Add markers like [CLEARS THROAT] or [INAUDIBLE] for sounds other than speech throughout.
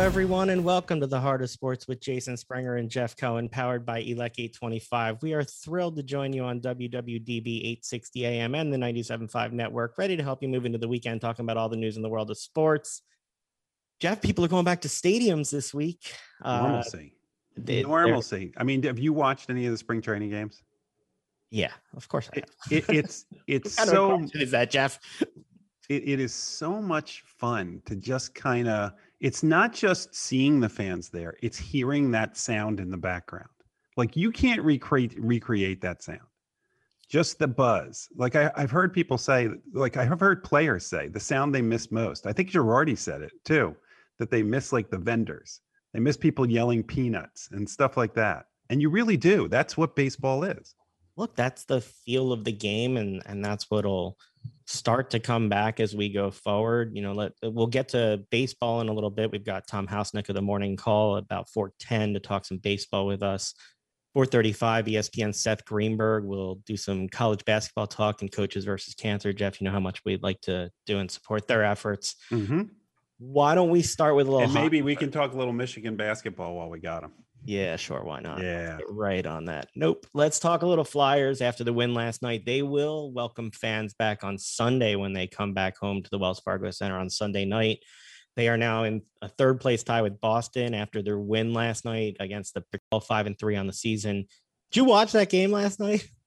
everyone, and welcome to the Heart of Sports with Jason Springer and Jeff Cohen, powered by Elec 825. We are thrilled to join you on WWDB 860 AM and the 97.5 network, ready to help you move into the weekend talking about all the news in the world of sports. Jeff, people are going back to stadiums this week. Uh, Normalcy. Uh, Normalcy. I mean, have you watched any of the spring training games? Yeah, of course I have. It, it, it's it's [LAUGHS] so is that Jeff? It, it is so much fun to just kind of it's not just seeing the fans there, it's hearing that sound in the background. Like you can't recreate recreate that sound. Just the buzz. Like I, have heard people say, like I have heard players say, the sound they miss most. I think Girardi said it too, that they miss like the vendors. They miss people yelling peanuts and stuff like that. And you really do. That's what baseball is. Look, that's the feel of the game, and and that's what'll start to come back as we go forward. You know, let we'll get to baseball in a little bit. We've got Tom Housenick of the morning call about 410 to talk some baseball with us. 435 ESPN Seth Greenberg will do some college basketball talk and coaches versus cancer. Jeff, you know how much we'd like to do and support their efforts. Mm-hmm. Why don't we start with a little? And maybe we can talk a little Michigan basketball while we got them. Yeah, sure. Why not? Yeah. right on that. Nope. Let's talk a little Flyers after the win last night. They will welcome fans back on Sunday when they come back home to the Wells Fargo Center on Sunday night. They are now in a third place tie with Boston after their win last night against the 12 5 and 3 on the season. Did you watch that game last night? [LAUGHS]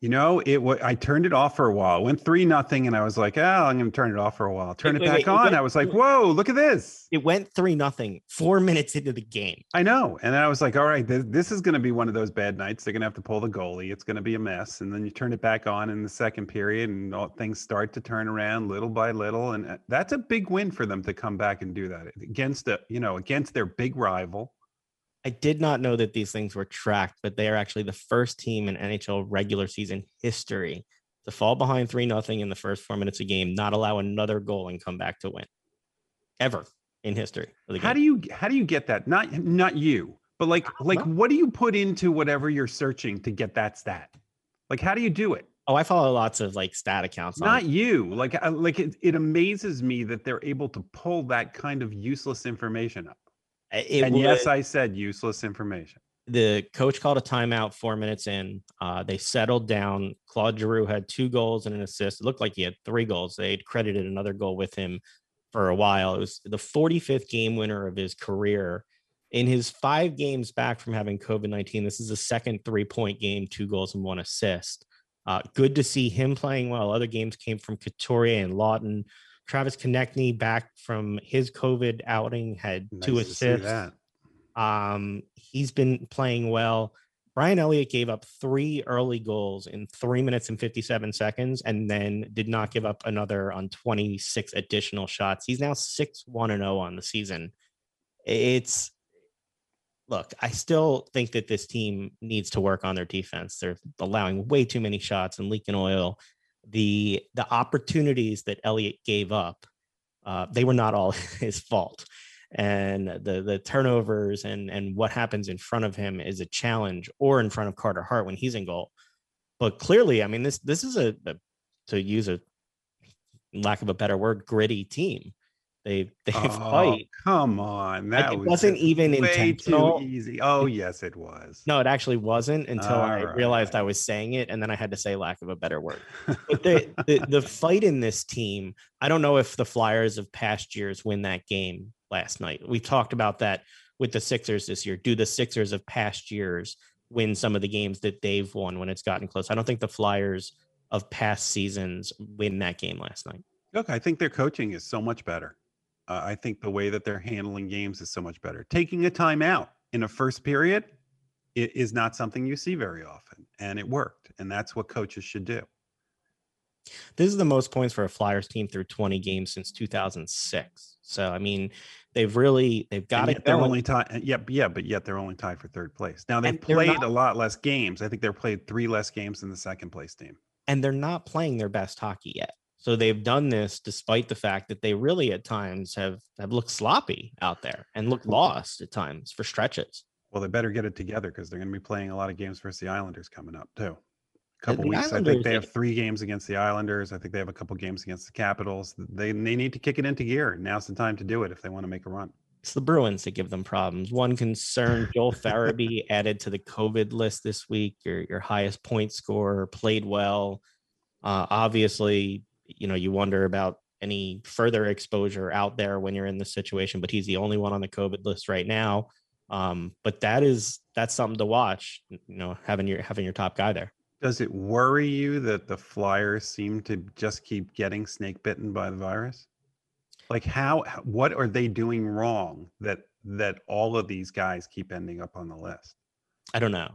You know, it. W- I turned it off for a while. It went three nothing, and I was like, "Oh, I'm going to turn it off for a while." Turn wait, it back wait, on. Went, I was like, "Whoa, look at this!" It went three nothing four minutes into the game. I know, and then I was like, "All right, this, this is going to be one of those bad nights. They're going to have to pull the goalie. It's going to be a mess." And then you turn it back on in the second period, and all, things start to turn around little by little. And uh, that's a big win for them to come back and do that against a, you know, against their big rival. I did not know that these things were tracked, but they are actually the first team in NHL regular season history to fall behind 3 nothing in the first four minutes of game, not allow another goal and come back to win. Ever in history. How do you how do you get that? Not not you, but like uh-huh. like what do you put into whatever you're searching to get that stat? Like how do you do it? Oh, I follow lots of like stat accounts. Not you. Like like it, it amazes me that they're able to pull that kind of useless information up. It and yes, I said useless information. The coach called a timeout four minutes in. Uh, they settled down. Claude Giroux had two goals and an assist. It looked like he had three goals. They'd credited another goal with him for a while. It was the 45th game winner of his career. In his five games back from having COVID 19, this is the second three point game, two goals and one assist. Uh, good to see him playing well. Other games came from Couturier and Laughton. Travis Konecny back from his COVID outing had nice two assists. Um, he's been playing well. Brian Elliott gave up three early goals in three minutes and 57 seconds and then did not give up another on 26 additional shots. He's now 6 1 0 on the season. It's look, I still think that this team needs to work on their defense. They're allowing way too many shots and leaking oil the the opportunities that Elliott gave up, uh, they were not all [LAUGHS] his fault. And the the turnovers and and what happens in front of him is a challenge, or in front of Carter Hart when he's in goal. But clearly, I mean this this is a, a to use a lack of a better word, gritty team. They [LAUGHS] they oh, fight. Come on, that like, was not even intentional. Too easy. Oh yes, it was. No, it actually wasn't until All I right. realized I was saying it, and then I had to say lack of a better word. But [LAUGHS] the, the the fight in this team, I don't know if the Flyers of past years win that game last night. We talked about that with the Sixers this year. Do the Sixers of past years win some of the games that they've won when it's gotten close? I don't think the Flyers of past seasons win that game last night. Look, I think their coaching is so much better. Uh, I think the way that they're handling games is so much better. Taking a timeout in a first period it is not something you see very often, and it worked. And that's what coaches should do. This is the most points for a Flyers team through 20 games since 2006. So I mean, they've really they've got it. They're only tied. Yeah, yeah, but yet they're only tied for third place. Now they've played not, a lot less games. I think they've played three less games than the second place team. And they're not playing their best hockey yet. So they've done this despite the fact that they really at times have have looked sloppy out there and looked [LAUGHS] lost at times for stretches. Well, they better get it together because they're going to be playing a lot of games versus the Islanders coming up too. A couple weeks. Islanders, I think they have three games against the Islanders. I think they have a couple games against the Capitals. They they need to kick it into gear. Now's the time to do it if they want to make a run. It's the Bruins that give them problems. One concern: [LAUGHS] Joel Farabee added to the COVID list this week. Your your highest point scorer played well. Uh, obviously, you know you wonder about any further exposure out there when you're in this situation, but he's the only one on the COVID list right now. Um, but that is that's something to watch. You know, having your having your top guy there. Does it worry you that the Flyers seem to just keep getting snake bitten by the virus? Like how what are they doing wrong that that all of these guys keep ending up on the list? I don't know.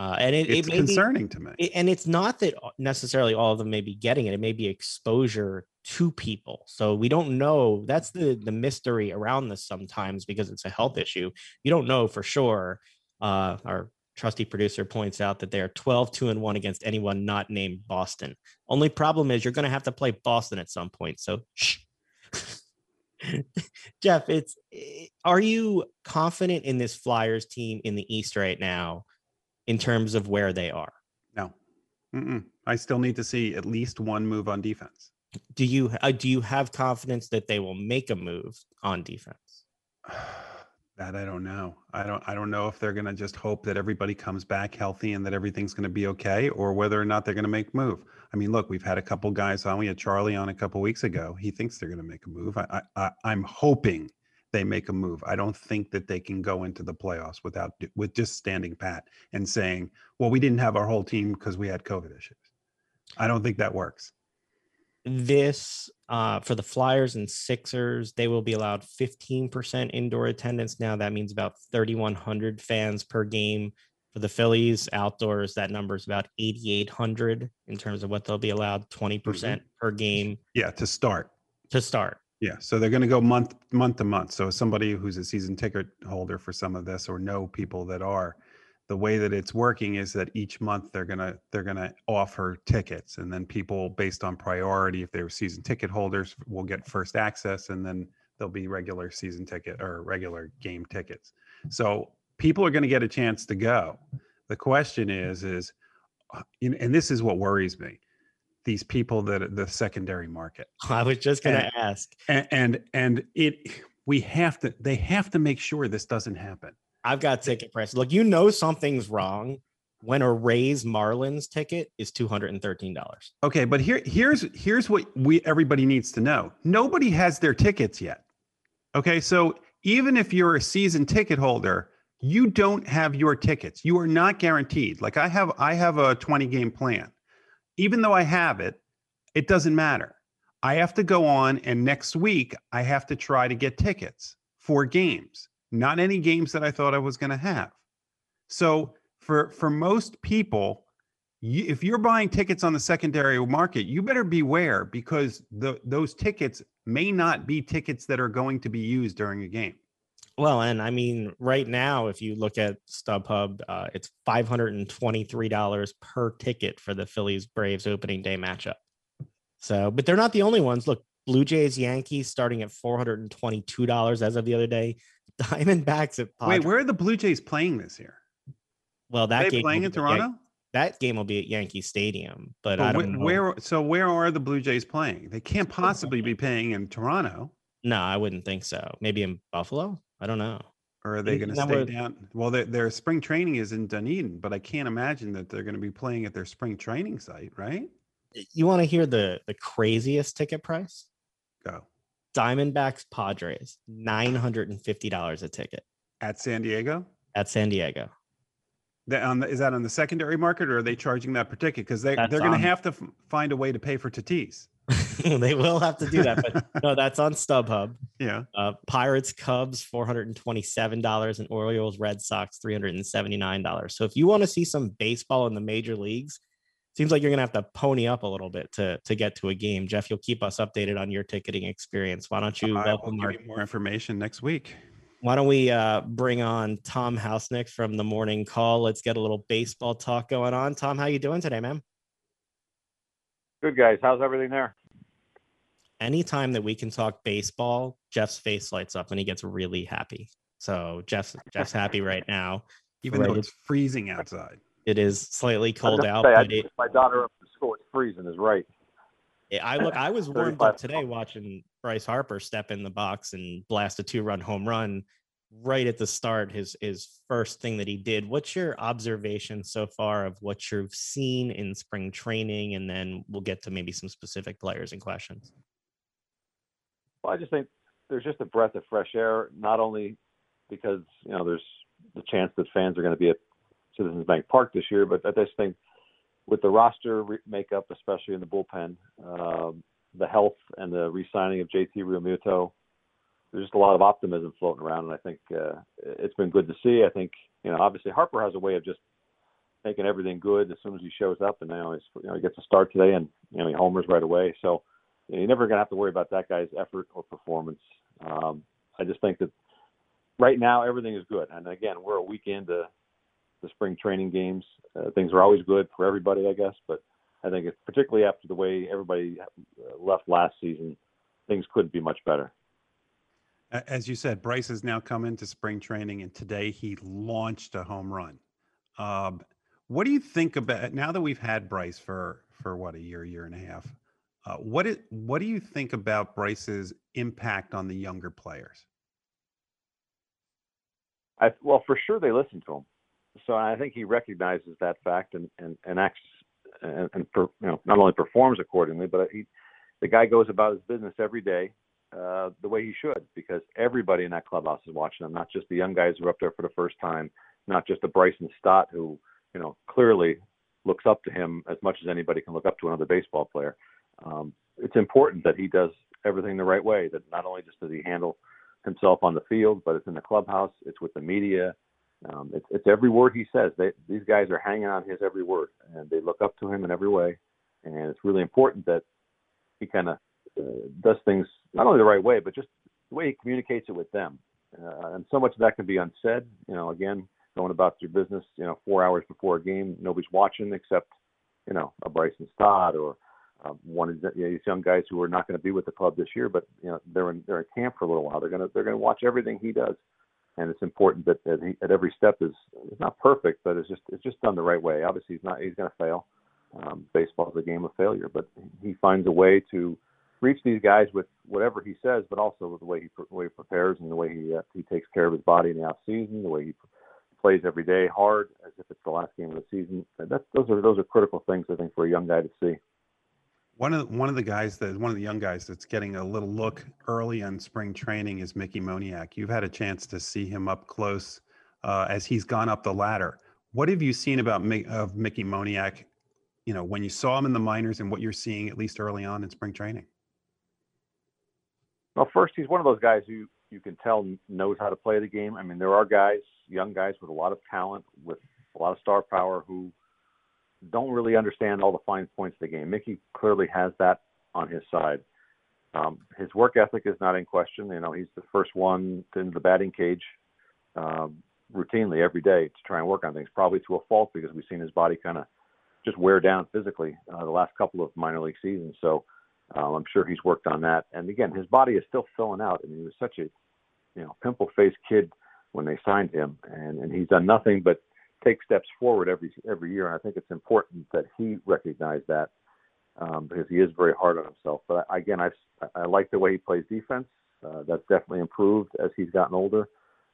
Uh, and it, it's it concerning be, to me. It, and it's not that necessarily all of them may be getting it. It may be exposure to people. So we don't know. That's the the mystery around this sometimes because it's a health issue. You don't know for sure. Uh, our trusty producer points out that they are 12 2 and 1 against anyone not named Boston. Only problem is you're going to have to play Boston at some point. So shh. [LAUGHS] Jeff, it's eh, are you confident in this Flyers team in the East right now in terms of where they are? No, Mm-mm. I still need to see at least one move on defense. Do you uh, do you have confidence that they will make a move on defense? [SIGHS] that I don't know. I don't I don't know if they're going to just hope that everybody comes back healthy and that everything's going to be okay or whether or not they're going to make move. I mean, look, we've had a couple guys on. We had Charlie on a couple weeks ago. He thinks they're going to make a move. I, I I'm hoping they make a move. I don't think that they can go into the playoffs without with just standing pat and saying, "Well, we didn't have our whole team because we had COVID issues." I don't think that works. This uh, for the Flyers and Sixers, they will be allowed 15% indoor attendance now. That means about 3,100 fans per game. For the Phillies outdoors, that number is about 8,800 in terms of what they'll be allowed 20% mm hmm per game. Yeah, to start. To start. Yeah, so they're going to go month month to month. So somebody who's a season ticket holder for some of this, or know people that are, the way that it's working is that each month they're gonna they're gonna offer tickets, and then people based on priority, if they were season ticket holders, will get first access, and then there'll be regular season ticket or regular game tickets. So people are going to get a chance to go. The question is, is, uh, and this is what worries me these people that the secondary market. [LAUGHS] I was just going to ask. And, and and it we have to they have to make sure this doesn't happen. I've got ticket prices. Look, you know something's wrong when a Rays Marlins ticket is two hundred and thirteen dollars. Okay, but here here's here's what we everybody needs to know. Nobody has their tickets yet. Okay, so even if you're a season ticket holder, you don't have your tickets. You are not guaranteed. Like I have I have a 20 game plan even though I have it, it doesn't matter. I have to go on, and next week I have to try to get tickets for games, not any games that I thought I was going to have. So for for most people, you, if you're buying tickets on the secondary market, you better beware because the those tickets may not be tickets that are going to be used during a game. Well, and I mean, right now, if you look at StubHub, uh, it's five hundred and twenty-three dollars per ticket for the Phillies Braves opening day matchup. So, but they're not the only ones. Look, Blue Jays Yankees starting at four hundred and twenty-two dollars as of the other day. [LAUGHS] Diamondbacks at Padres. wait, where are the Blue Jays playing this year? Well, that are game playing in Toronto. Yan- that game will be at Yankee Stadium, but, but I don't wh- know where. So where are the Blue Jays playing? They can't [LAUGHS] possibly be playing in Toronto. No, I wouldn't think so. Maybe in Buffalo. I don't know. Or are they going to stay where... down? Well, their, their spring training is in Dunedin, but I can't imagine that they're going to be playing at their spring training site, right? You want to hear the the craziest ticket price? Go. Diamondbacks Padres, nine hundred and fifty dollars a ticket at San Diego. At San Diego. That on the, is that on the secondary market, or are they charging that per ticket? Because they they're going to have to f- find a way to pay for Tatis. [LAUGHS] they will have to do that, but no, that's on StubHub. [LAUGHS] Yeah. Uh, Pirates, Cubs, four hundred and twenty-seven dollars, and Orioles, Red Sox, three hundred and seventy-nine dollars. So if you want to see some baseball in the major leagues, seems like you're gonna have to pony up a little bit to to get to a game. Jeff, you'll keep us updated on your ticketing experience. Why don't you I welcome our- more information next week? Why don't we uh, bring on Tom Housenick from the Morning Call? Let's get a little baseball talk going on. Tom, how you doing today, man? Good guys. How's everything there? Anytime that we can talk baseball, Jeff's face lights up and he gets really happy. So Jeff's Jeff's happy [LAUGHS] right now. Even though it's freezing outside. It is slightly cold out. Say, but it, my daughter up to school, it's freezing is right. I look. I was [LAUGHS] warmed up today watching Bryce Harper step in the box and blast a two-run home run right at the start. His his first thing that he did. What's your observation so far of what you've seen in spring training, and then we'll get to maybe some specific players and questions. Well, I just think there's just a breath of fresh air. Not only because you know there's the chance that fans are going to be at Citizens Bank Park this year, but I just think with the roster re- makeup, especially in the bullpen, um, the health and the re-signing of JT Realmuto, there's just a lot of optimism floating around, and I think uh, it's been good to see. I think you know, obviously Harper has a way of just making everything good as soon as he shows up, and now he's you know he gets a start today, and you know he homers right away. So you're never gonna have to worry about that guy's effort or performance. Um, I just think that right now everything is good, and again, we're a week into the spring training games. Uh, things are always good for everybody, I guess, but I think it's particularly after the way everybody uh, left last season, things couldn't be much better. As you said, Bryce has now come into spring training, and today he launched a home run. Um, what do you think about now that we've had Bryce for for what a year, year and a half? Uh, what is what do you think about Bryce's impact on the younger players? I, well, for sure they listen to him so I think he recognizes that fact and and, and acts and, and per, you know not only performs accordingly, but he the guy goes about his business every day uh, the way he should because everybody in that clubhouse is watching him, not just the young guys who are up there for the first time, not just the Bryson Stott who you know clearly looks up to him as much as anybody can look up to another baseball player. Um, it's important that he does everything the right way. That not only just does he handle himself on the field, but it's in the clubhouse, it's with the media, um, it's, it's every word he says. They, these guys are hanging on his every word, and they look up to him in every way. And it's really important that he kind of uh, does things not only the right way, but just the way he communicates it with them. Uh, and so much of that can be unsaid. You know, again, going about your business. You know, four hours before a game, nobody's watching except you know a Bryson Stott or um, one of you know, these young guys who are not going to be with the club this year, but you know they're in they're in camp for a little while. They're gonna they're gonna watch everything he does and it's important that, that he, at every step is is not perfect, but it's just it's just done the right way. Obviously, he's not he's going to fail. Um, baseball is a game of failure, but he finds a way to reach these guys with whatever he says, but also with the way he the way he prepares and the way he uh, he takes care of his body in the off season, the way he plays every day hard as if it's the last game of the season. That's those are those are critical things I think for a young guy to see. One of the, one of the guys that one of the young guys that's getting a little look early on spring training is Mickey Moniak. You've had a chance to see him up close uh, as he's gone up the ladder. What have you seen about of Mickey Moniak? You know, when you saw him in the minors and what you're seeing at least early on in spring training. Well, first, he's one of those guys who you can tell knows how to play the game. I mean, there are guys, young guys with a lot of talent, with a lot of star power, who don't really understand all the fine points of the game. Mickey clearly has that on his side. Um, his work ethic is not in question. You know, he's the first one into the batting cage um, routinely every day to try and work on things, probably to a fault because we've seen his body kind of just wear down physically uh, the last couple of minor league seasons. So um, I'm sure he's worked on that. And again, his body is still filling out. I mean, he was such a you know pimple-faced kid when they signed him, and and he's done nothing but take steps forward every every year. And I think it's important that he recognize that um, because he is very hard on himself. But I, again, I I like the way he plays defense. Uh, that's definitely improved as he's gotten older.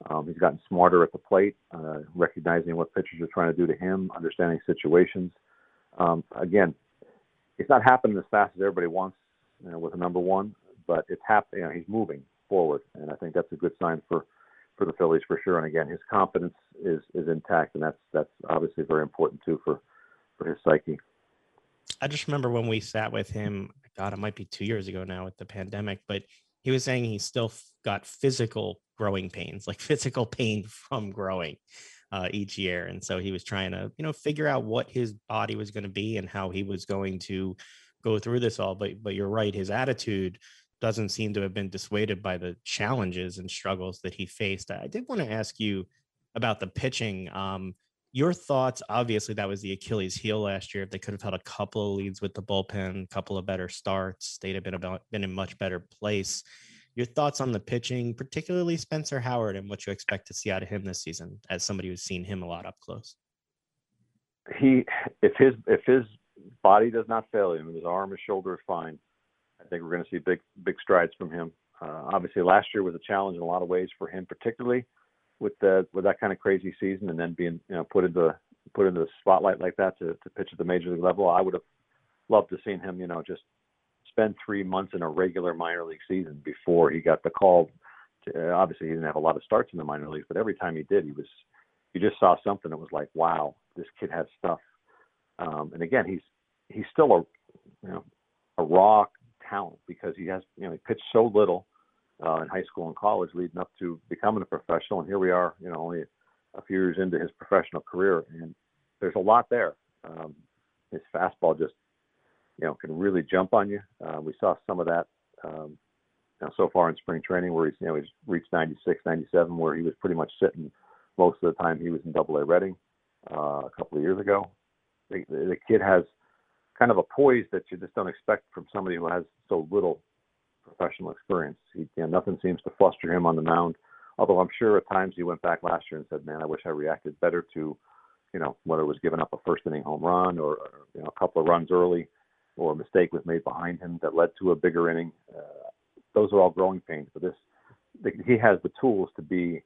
Um, he's gotten smarter at the plate, uh, recognizing what pitchers are trying to do to him, understanding situations. Um, again, it's not happening as fast as everybody wants you know, with a number one, but it's happening. You know, he's moving forward, and I think that's a good sign for for the Phillies for sure. And again, his confidence is is intact, and that's that's obviously very important too for for his psyche. I just remember when we sat with him. God, it might be two years ago now with the pandemic, but he was saying he still got physical growing pains, like [LAUGHS] physical pain from growing uh, each year, and so he was trying to you know figure out what his body was going to be and how he was going to go through this all. But but you're right, his attitude doesn't seem to have been dissuaded by the challenges and struggles that he faced. I did want to ask you about the pitching. Um, your thoughts, obviously, that was the Achilles heel last year. If they could have had a couple of leads with the bullpen, a couple of better starts, they'd have been about been in much better place. Your thoughts on the pitching, particularly Spencer Howard, and what you expect to see out of him this season, as somebody who's seen him a lot up close. He, if his if his body does not fail him, his arm, his shoulder is fine I think we're going to see big big strides from him. Uh, obviously, last year was a challenge in a lot of ways for him, particularly with the with that kind of crazy season and then being you know put into put into the spotlight like that to, to pitch at the major league level. I would have loved to seen him, you know, just spend three months in a regular minor league season before he got the call. To, uh, obviously, he didn't have a lot of starts in the minor leagues, but every time he did, he was you just saw something that was like, wow, this kid has stuff. Um, and again, he's he's still a you know a raw talent because he has you know he pitched so little uh, in high school and college leading up to becoming a professional, and here we are, you know, only a few years into his professional career, and there's a lot there. Um, his fastball just you know can really jump on you. Uh, we saw some of that. Um, you know, so far in spring training, where he's you know he's reached 96, 97, where he was pretty much sitting most of the time he was in Double A Reading uh, a couple of years ago. The, the kid has kind of a poise that you just don't expect from somebody who has so little professional experience. He, you know, nothing seems to fluster him on the mound. Although I'm sure at times he went back last year and said, "Man, I wish I reacted better to, you know, whether it was giving up a first inning home run or, you know a couple of runs early, or a mistake was made behind him that led to a bigger inning." Uh, those are all growing pains. But this, he has the tools to be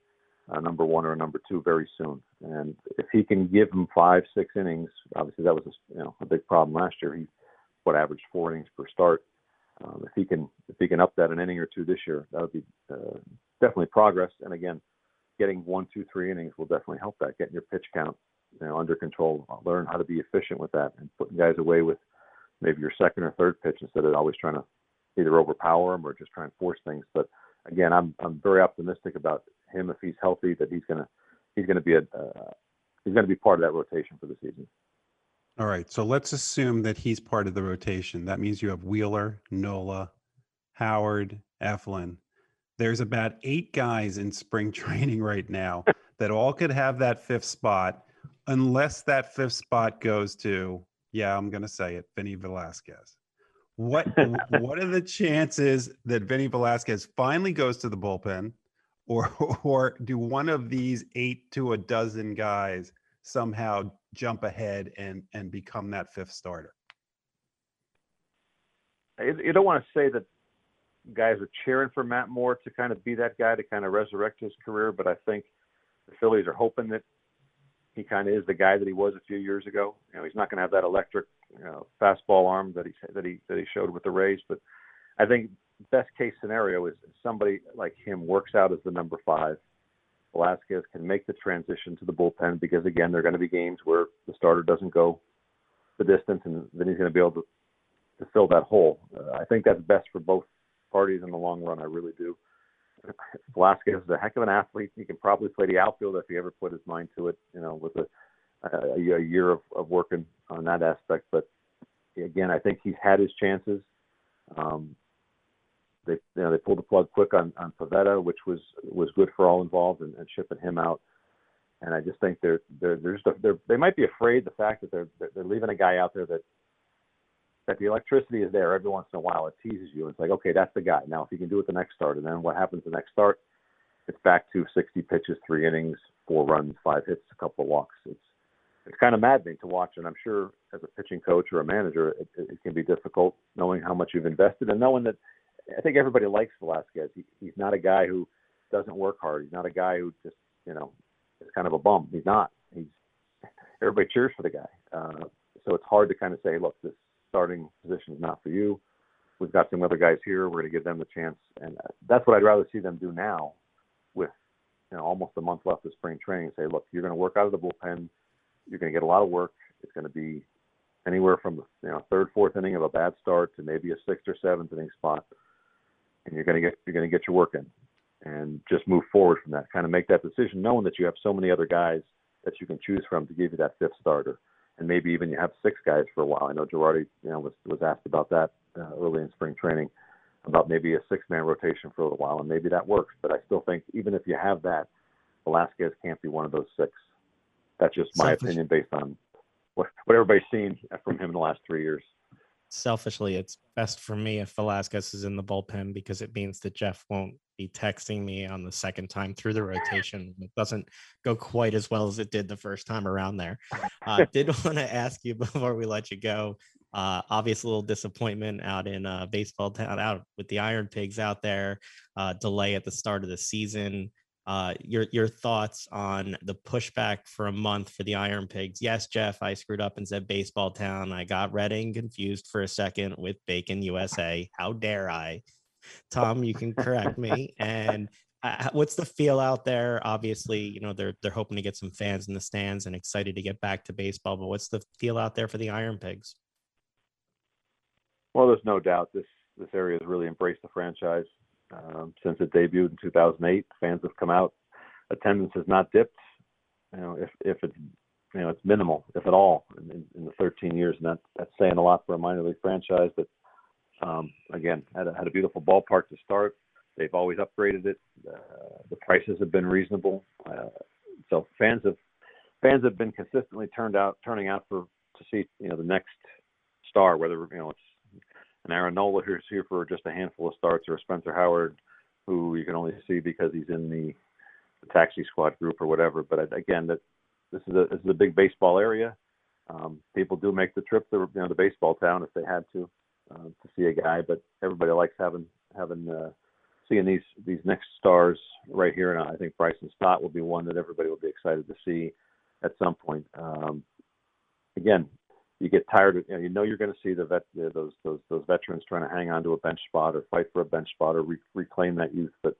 a number one or a number two very soon. And if he can give him five, six innings, obviously that was a, you know a big problem last year. He what averaged four innings per start. Um, if he can if he can up that an inning or two this year, that would be uh, definitely progress. And again, getting one, two, three innings will definitely help that. Getting your pitch count you know under control, learn how to be efficient with that, and putting guys away with maybe your second or third pitch instead of always trying to either overpower them or just try and force things. But again, I'm I'm very optimistic about him if he's healthy that he's gonna he's gonna be a uh, he's gonna be part of that rotation for the season. All right, so let's assume that he's part of the rotation. That means you have Wheeler, Nola, Howard, Eflin. There's about eight guys in spring [LAUGHS] training right now that all could have that fifth spot, unless that fifth spot goes to, yeah, I'm going to say it, Vinny Velasquez. What [LAUGHS] what are the chances that Vinny Velasquez finally goes to the bullpen? Or [LAUGHS] or do one of these eight to a dozen guys somehow jump ahead and and become that fifth starter? You don't want to say that guys are cheering for Matt Moore to kind of be that guy to kind of resurrect his career, but I think the Phillies are hoping that he kind of is the guy that he was a few years ago. You know, he's not going to have that electric you know, fastball arm that he that he that he showed with the Rays, but I think best case scenario is somebody like him works out as the number five. Velasquez can make the transition to the bullpen because again, there are going to be games where the starter doesn't go the distance, and then he's going to be able to to fill that hole. Uh, I think that's best for both parties in the long run. I really do. [LAUGHS] Velasquez is a heck of an athlete. He can probably play the outfield if he ever put his mind to it. You know, with a a, a year of, of working on that aspect. But again, I think he's had his chances. Um, they you know they pulled the plug quick on on Pivetta, which was was good for all involved, and, and shipping him out. And I just think they're they're they're, just, they're they might be afraid the fact that they're they're leaving a guy out there that that the electricity is there every once in a while. It teases you. It's like okay, that's the guy. Now if he can do it the next start, and then what happens the next start? It's back to 60 pitches, three innings, four runs, five hits, a couple of walks. It's it's kind of maddening to watch, and I'm sure as a pitching coach or a manager, it, it can be difficult knowing how much you've invested and knowing that I think everybody likes Velasquez. He, he's not a guy who doesn't work hard. He's not a guy who just you know is kind of a bum. He's not. He's everybody cheers for the guy. Uh, so it's hard to kind of say, look, this starting position is not for you. We've got some other guys here. We're going to give them the chance, and that's what I'd rather see them do now, with you know almost a month left of spring training. Say, look, you're going to work out of the bullpen. You're going to get a lot of work. It's going to be anywhere from you know third, fourth inning of a bad start to maybe a sixth or seventh inning spot and you're going to get you're going to get your work in, and just move forward from that. Kind of make that decision, knowing that you have so many other guys that you can choose from to give you that fifth starter, and maybe even you have six guys for a while. I know Girardi, you know, was was asked about that uh, early in spring training, about maybe a six-man rotation for a little while, and maybe that works. But I still think even if you have that, Velasquez can't be one of those six. That's just my Selfish. opinion based on what what everybody's seen from him in the last three years selfishly, it's best for me if Velasquez is in the bullpen because it means that Jeff won't be texting me on the second time through the rotation. It doesn't go quite as well as it did the first time around there. Uh, did [LAUGHS] want to ask you [LAUGHS] before we let you go Uh, obvious little disappointment out in uh, baseball town, out with the Iron Pigs out there. Uh, delay at the start of the season. Uh, your your thoughts on the pushback for a month for the Iron Pigs? Yes, Jeff, I screwed up and said Baseball Town. I got Reading confused for a second with Bacon USA. How dare I? Tom, you can correct me. And uh, what's the feel out there? Obviously, you know they're they're hoping to get some fans in the stands and excited to get back to baseball. But what's the feel out there for the Iron Pigs? Well, there's no doubt this this area has really embraced the franchise um, since it debuted in 2008. Fans have come out. Attendance has not dipped. You know, if if it's you know it's minimal, if at all, in, in the 13 years, and that, that's saying a lot for a minor league franchise. But um, again, had a, had a beautiful ballpark to start. They've always upgraded it. Uh, the prices have been reasonable, uh, so fans have fans have been consistently turned out turning out for to see you know the next star, whether you know it's an Aaron Nola who's here for just a handful of starts, or Spencer Howard, who you can only see because he's in the, the taxi squad group or whatever. But again, that this is a this is a big baseball area. Um, people do make the trip to you know the baseball town if they had to uh, to see a guy, but everybody likes having having uh, seeing these these next stars right here. And I think Bryson Stott will be one that everybody will be excited to see at some point. Um, again, you get tired of you know, you know you're going to see the vet those those those veterans trying to hang on to a bench spot or fight for a bench spot or re- reclaim that youth. But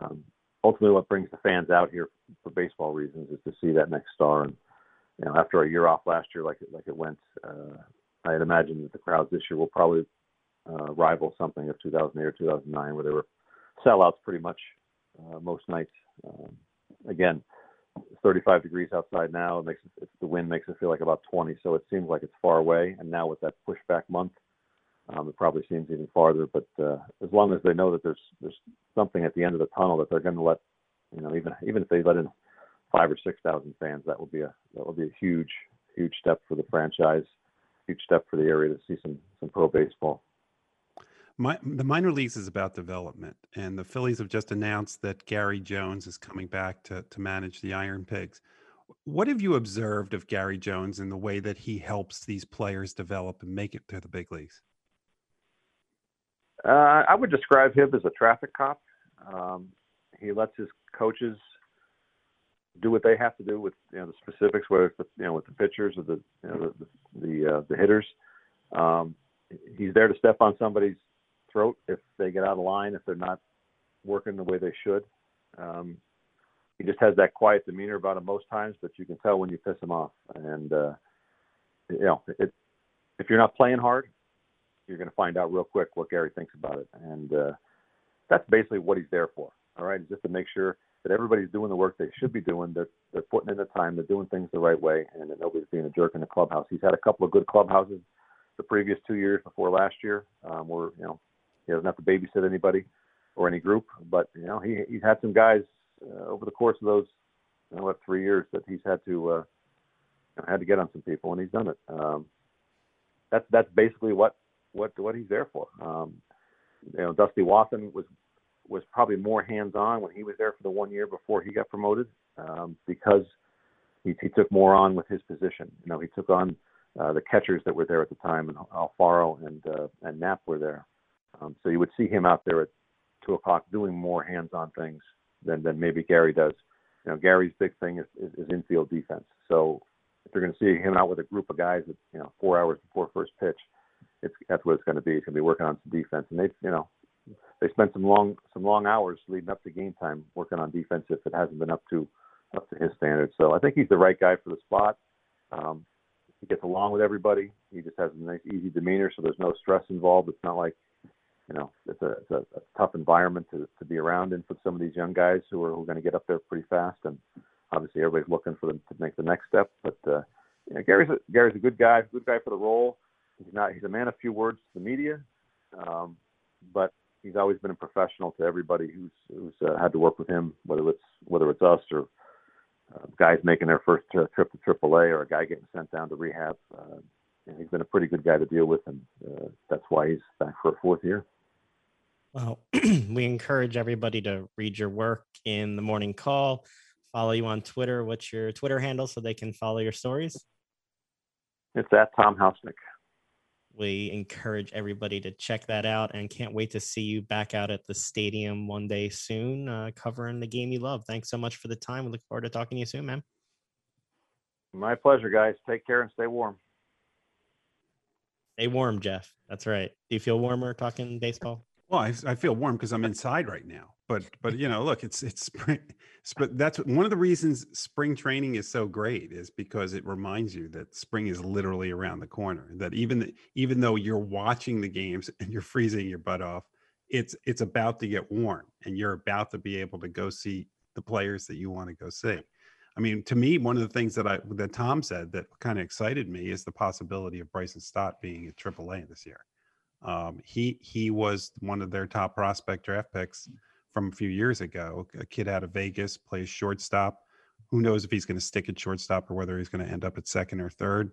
um, ultimately what brings the fans out here for baseball reasons is to see that next star. And you know after a year off last year like it like it went uh, I'd imagine that the crowds this year will probably uh, rival something of 2008 or 2009 where they were sellouts pretty much uh, most nights. Um, again 35 degrees outside now. It makes it, the wind makes it feel like about 20, so it seems like it's far away. And now with that pushback month, um, it probably seems even farther. But uh, as long as they know that there's there's something at the end of the tunnel that they're going to let, you know, even even if they let in five or six thousand fans, that will be a that will be a huge huge step for the franchise, huge step for the area to see some some pro baseball. My, the minor leagues is about development, and the Phillies have just announced that Gary Jones is coming back to to manage the Iron Pigs. What have you observed of Gary Jones in the way that he helps these players develop and make it to the big leagues? Uh, I would describe him as a traffic cop. Um, he lets his coaches do what they have to do with you know the specifics, whether it's you know with the pitchers or the you know, the the, the, uh, the hitters. Um, he's there to step on somebody's throat if they get out of line, if they're not working the way they should. Um, he just has that quiet demeanor about him most times, but you can tell when you piss him off. And uh, you know, it, if you're not playing hard, you're going to find out real quick what Gary thinks about it. And uh, that's basically what he's there for. All right, just to make sure that everybody's doing the work they should be doing. They're they're putting in the time. They're doing things the right way, and that nobody's being a jerk in the clubhouse. He's had a couple of good clubhouses the previous two years before last year, um, where you know he doesn't have to babysit anybody or any group, but you know he he's had some guys uh, over the course of those you know, what three years that he's had to uh, had to get on some people, and he's done it. Um, that's that's basically what what what he's there for. Um, you know, Dusty Wathan was was probably more hands on when he was there for the one year before he got promoted um, because he, he took more on with his position. You know, he took on uh, the catchers that were there at the time, and Alfaro and uh, and Knapp were there. Um, so you would see him out there at two o'clock doing more hands-on things than than maybe Gary does. You know, Gary's big thing is, is, is infield defense. So if you're going to see him out with a group of guys at you know four hours before first pitch, it's that's what it's going to be. He's going to be working on some defense, and they you know they spent some long some long hours leading up to game time working on defense if it hasn't been up to up to his standards. So I think he's the right guy for the spot. Um, he gets along with everybody. He just has a nice, easy demeanor, so there's no stress involved. It's not like you know, it's a, it's a, a tough environment to, to be around in for some of these young guys who are, who are going to get up there pretty fast. And obviously, everybody's looking for them to make the next step. But uh, you know, Gary's a, Gary's a good guy, good guy for the role. He's not he's a man of few words to the media, um, but he's always been a professional to everybody who's who's uh, had to work with him, whether it's whether it's us or uh, guys making their first uh, trip to AAA or a guy getting sent down to rehab. Uh, he's been a pretty good guy to deal with, and uh, that's why he's back for a fourth year. Well, [CLEARS THROAT] we encourage everybody to read your work in the morning call, follow you on Twitter. What's your Twitter handle so they can follow your stories? It's at Tom Housenick. We encourage everybody to check that out and can't wait to see you back out at the stadium one day soon, uh, covering the game you love. Thanks so much for the time. We look forward to talking to you soon, man. My pleasure, guys. Take care and stay warm. Stay warm, Jeff. That's right. Do you feel warmer talking baseball? Well, I, I feel warm because I'm inside right now. But but you know, look, it's it's spring. But that's one of the reasons spring training is so great is because it reminds you that spring is literally around the corner. That even even though you're watching the games [LAUGHS] and you're freezing your butt off, it's it's about to get warm and you're about to be able to go see the players that you want to go see. I mean, to me, one of the things that I that Tom said that kind of excited me is the possibility of Bryson Stott being at AAA this year. Um, he he was one of their top prospect draft picks from a few years ago. A kid out of Vegas plays shortstop. Who knows if he's going to stick at shortstop or whether he's going to end up at second or third.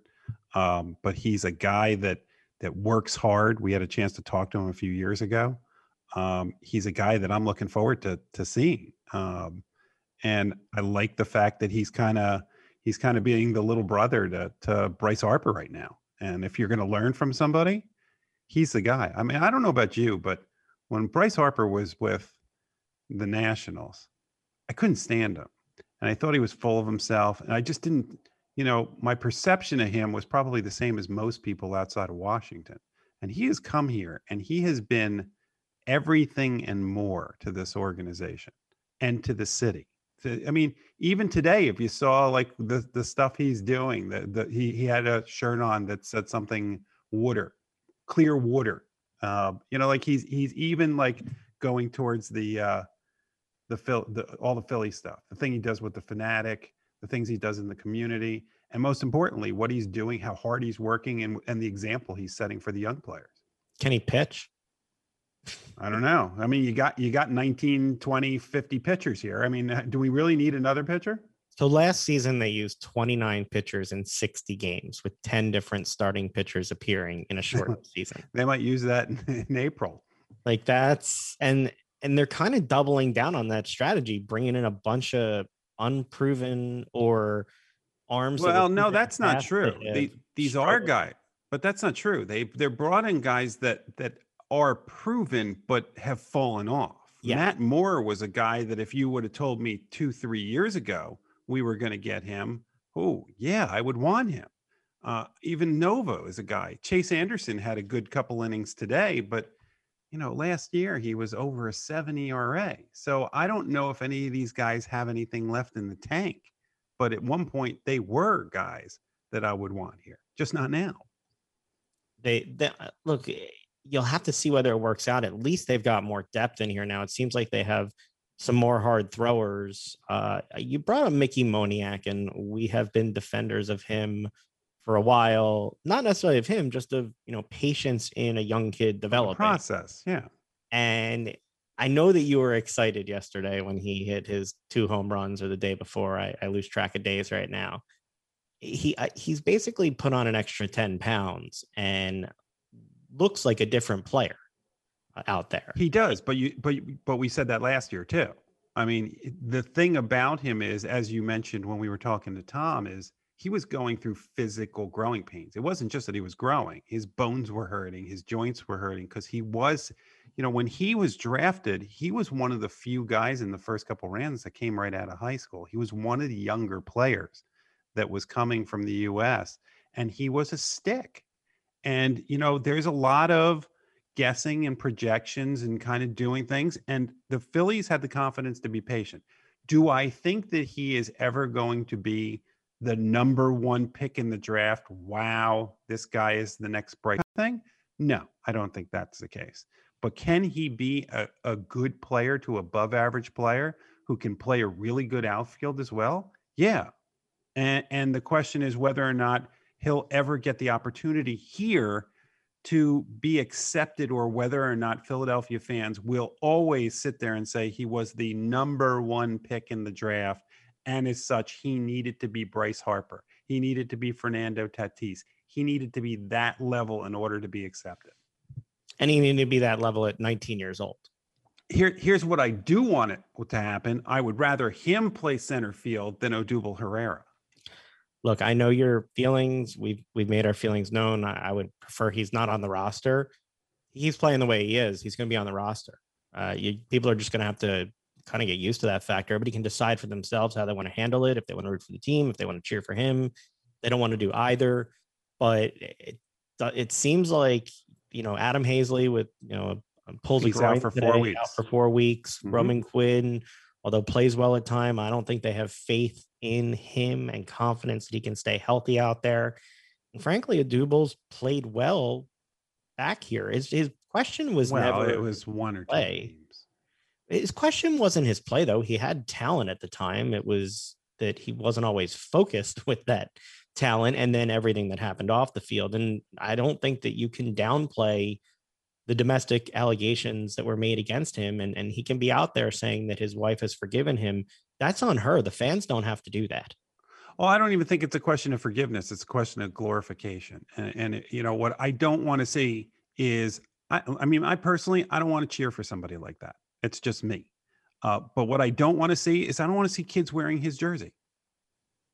Um, but he's a guy that that works hard. We had a chance to talk to him a few years ago. Um, he's a guy that I'm looking forward to to seeing. Um, and I like the fact that he's kind of he's kind of being the little brother to to Bryce Harper right now. And if you're going to learn from somebody, he's the guy. I mean, I don't know about you, but when Bryce Harper was with the Nationals, I couldn't stand him. And I thought he was full of himself. And I just didn't, you know, my perception of him was probably the same as most people outside of Washington. And he has come here and he has been everything and more to this organization and to the city. I mean, even today, if you saw like the the stuff he's doing, the, the he he had a shirt on that said something water clear water. Uh, you know, like he's he's even like going towards the uh, the Phil the all the Philly stuff, the thing he does with the Phanatic, the things he does in the community, and most importantly, what he's doing, how hard he's working, and and the example he's setting for the young players. Can he pitch? I don't know. I mean, you got you got 19, 20, 50 pitchers here. I mean, do we really need another pitcher? So last season they used 29 pitchers in 60 games with 10 different starting pitchers appearing in a short [LAUGHS] season. They might use that in, in April. Like that's and and they're kind of doubling down on that strategy, bringing in a bunch of unproven or arms. Well, no, that's not true. They, these are guys, but that's not true. They they're brought in guys that that are proven but have fallen off. Yeah. Matt Moore was a guy that if you would have told me two, three years ago we were going to get him. Oh, yeah, I would want him. Uh, Ivan Nova is a guy. Chase Anderson had a good couple innings today, but you know, last year he was over a 7 ERA. So I don't know if any of these guys have anything left in the tank, but at one point they were guys that I would want here, just not now. They, they uh, look, eh, you'll have to see whether it works out. At least they've got more depth in here now. It seems like they have some more hard throwers. Uh, you brought up Mickey Moniak, and we have been defenders of him for a while. Not necessarily of him, just of you know patience in a young kid developing process. Yeah, and I know that you were excited yesterday when he hit his two home runs, or the day before. I, I lose track of days right now. He he's basically put on an extra ten pounds and looks like a different player out there. He does, but you but but we said that last year too. I mean, the thing about him is, as you mentioned when we were talking to Tom, is he was going through physical growing pains. It wasn't just that he was growing; his bones were hurting, his joints were hurting because he was, you know, when he was drafted, he was one of the few guys in the first couple rounds that came right out of high school. He was one of the younger players that was coming from the U.S. and he was a stick. And you know, there's a lot of guessing and projections and kind of doing things. And the Phillies had the confidence to be patient. Do I think that he is ever going to be the number one pick in the draft? Wow, this guy is the next bright thing. No, I don't think that's the case. But can he be a, a good player to above average player who can play a really good outfield as well? Yeah. And, and the question is whether or not he'll ever get the opportunity here to be accepted or whether or not Philadelphia fans will always sit there and say he was the number one pick in the draft. And as such, he needed to be Bryce Harper. He needed to be Fernando Tatis. He needed to be that level in order to be accepted. And he needed to be that level at 19 years old. Here, here's what I do want it to happen. I would rather him play center field than Odubel Herrera. Look, I know your feelings. We've we've made our feelings known. I, I would prefer he's not on the roster. He's playing the way he is. He's going to be on the roster. Uh, you, people are just going to have to kind of get used to that factor. Everybody can decide for themselves how they want to handle it. If they want to root for the team, if they want to cheer for him, they don't want to do either. But it, it seems like you know Adam Haseley with you know pulls He's out for four weeks. Out for four weeks. Mhm. Roman Quinn, although plays well at time, I don't think they have faith in him and confidence that he can stay healthy out there. And frankly, Odubel's played well back here. His his question was well, never it was one or two play. games. his question wasn't his play though. He had talent at the time. It was that he wasn't always focused [LAUGHS] with that talent and then everything that happened off the field. And I don't think that you can downplay the domestic allegations that were made against him and, and he can be out there saying that his wife has forgiven him. That's on her. The fans don't have to do that. Well, I don't even think it's a question of forgiveness. It's a question of glorification. And, and it- you know what I don't want to see is, I, I mean, I personally, I don't want to cheer for somebody like that. It's just me. Uh, but what I don't want to see is, I don't want to see kids wearing his jersey.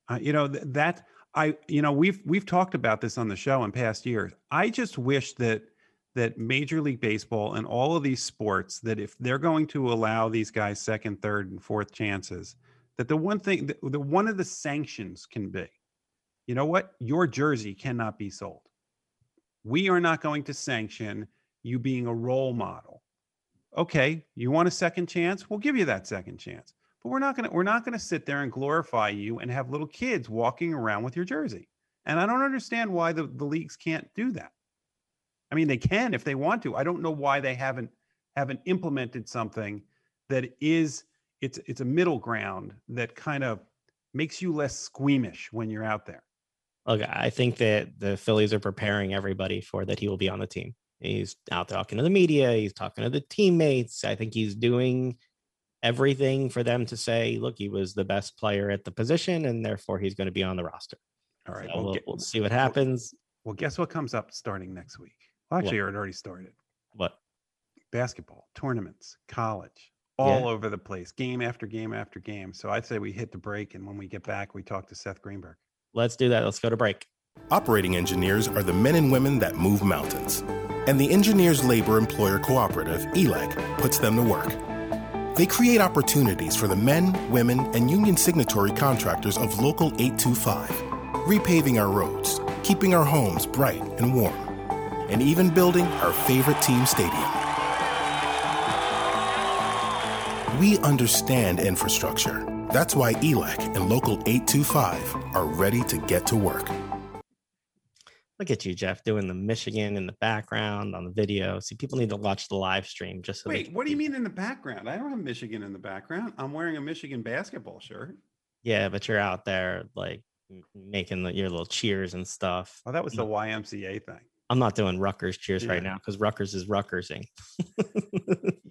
Uh, you know th- that I, you know, we've we've talked about this on the show in past years. I just wish that that Major League Baseball and all of these sports that if they're going to allow these guys second, third, and fourth chances, that the one thing the, the one of the sanctions can be you know what? Your jersey cannot be sold. We are not going to sanction you being a role model. Okay you want a second chance? We'll give you that second chance. But we're not going to we're not going to sit there and glorify you and have little kids walking around with your jersey. And i don't understand why the, the leagues can't do that i mean they can if they want to i don't know why they haven't haven't implemented something that is it's it's a middle ground that kind of makes you less squeamish when you're out there. Look, I think that the Phillies are preparing everybody for that he will be on the team. He's out talking to the media, he's talking to the teammates. I think he's doing everything for them to say, look, he was the best player at the position, and therefore he's going to be on the roster. All right, So well, we'll, gue- we'll see what happens. well, guess what comes up starting next week? Well, actually, it already started. What? Basketball tournaments, college, all Yeah. over the place, game after game after game. So I'd say we hit the break, and when we get back, we talk to Seth Greenberg. Let's do that. Let's go to break. Operating engineers are the men and women that move mountains. And the Engineers Labor Employer Cooperative, E ELEC, puts them to work. They create opportunities for the men, women, and union signatory contractors of Local 825, repaving our roads, keeping our homes bright and warm, and even building our favorite team stadium. We understand infrastructure. That's why ELEC and Local 825 are ready to get to work. Look at you, Jeff, doing the Michigan in the background on the video. See, people need to watch the live stream just so Wait, can what do you mean in the background? I don't have Michigan in the background. I'm wearing a Michigan basketball shirt. Yeah, but you're out there like making the, your little cheers and stuff. Oh, that was the mm. YMCA thing. I'm not doing Rutgers cheers right now because Rutgers is Rutgersing. [LAUGHS]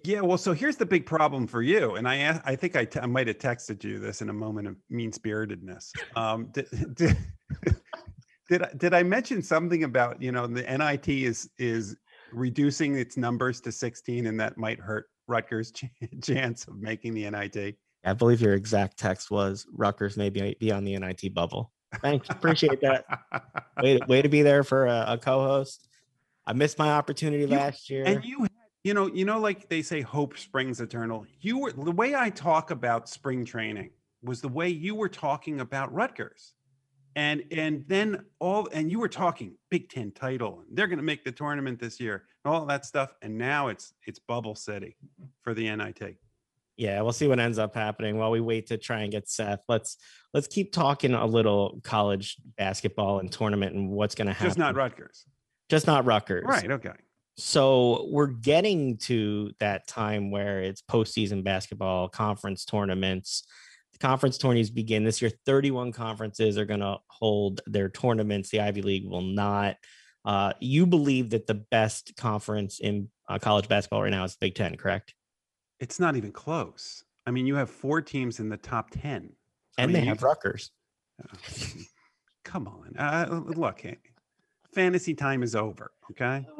Yeah, well, so here's the big problem for you, and I I, think I might have texted you this in a moment of mean spiritedness. Um, did, did, [LAUGHS] did I, did I mention something about you know the NIT is is reducing its numbers to 16, and that might hurt Rutgers' ch- [LAUGHS] chance of making the NIT? I believe your exact text was Rutgers may be, be on the NIT bubble. Thanks. Appreciate that. Way to, way to be there for a, a co-host. I missed my opportunity You- last year. And you, you know, you know, like they say, hope springs eternal. You were the way I talk about spring training was the way you were talking about Rutgers, and and then all, and you were talking Big Ten title, they're going to make the tournament this year, and all that stuff. And now it's it's bubble city for the NIT. Yeah, we'll see what ends up happening while we wait to try and get Seth. Let's let's keep talking a little college basketball and tournament and what's going to happen. Just not Rutgers, Just not Rutgers. right? Okay. So we're getting to that time where it's postseason basketball, conference tournaments. The conference tourneys begin this year. 31 conferences are going to hold their tournaments. The Ivy League will not. Uh, you believe that the best conference in uh, college basketball right now is the Big Ten, correct? It's not even close. I mean, you have four teams in the top ten, I And mean, they you- have Rutgers. [LAUGHS] Come on, uh, look, fantasy time is over. Okay. [LAUGHS]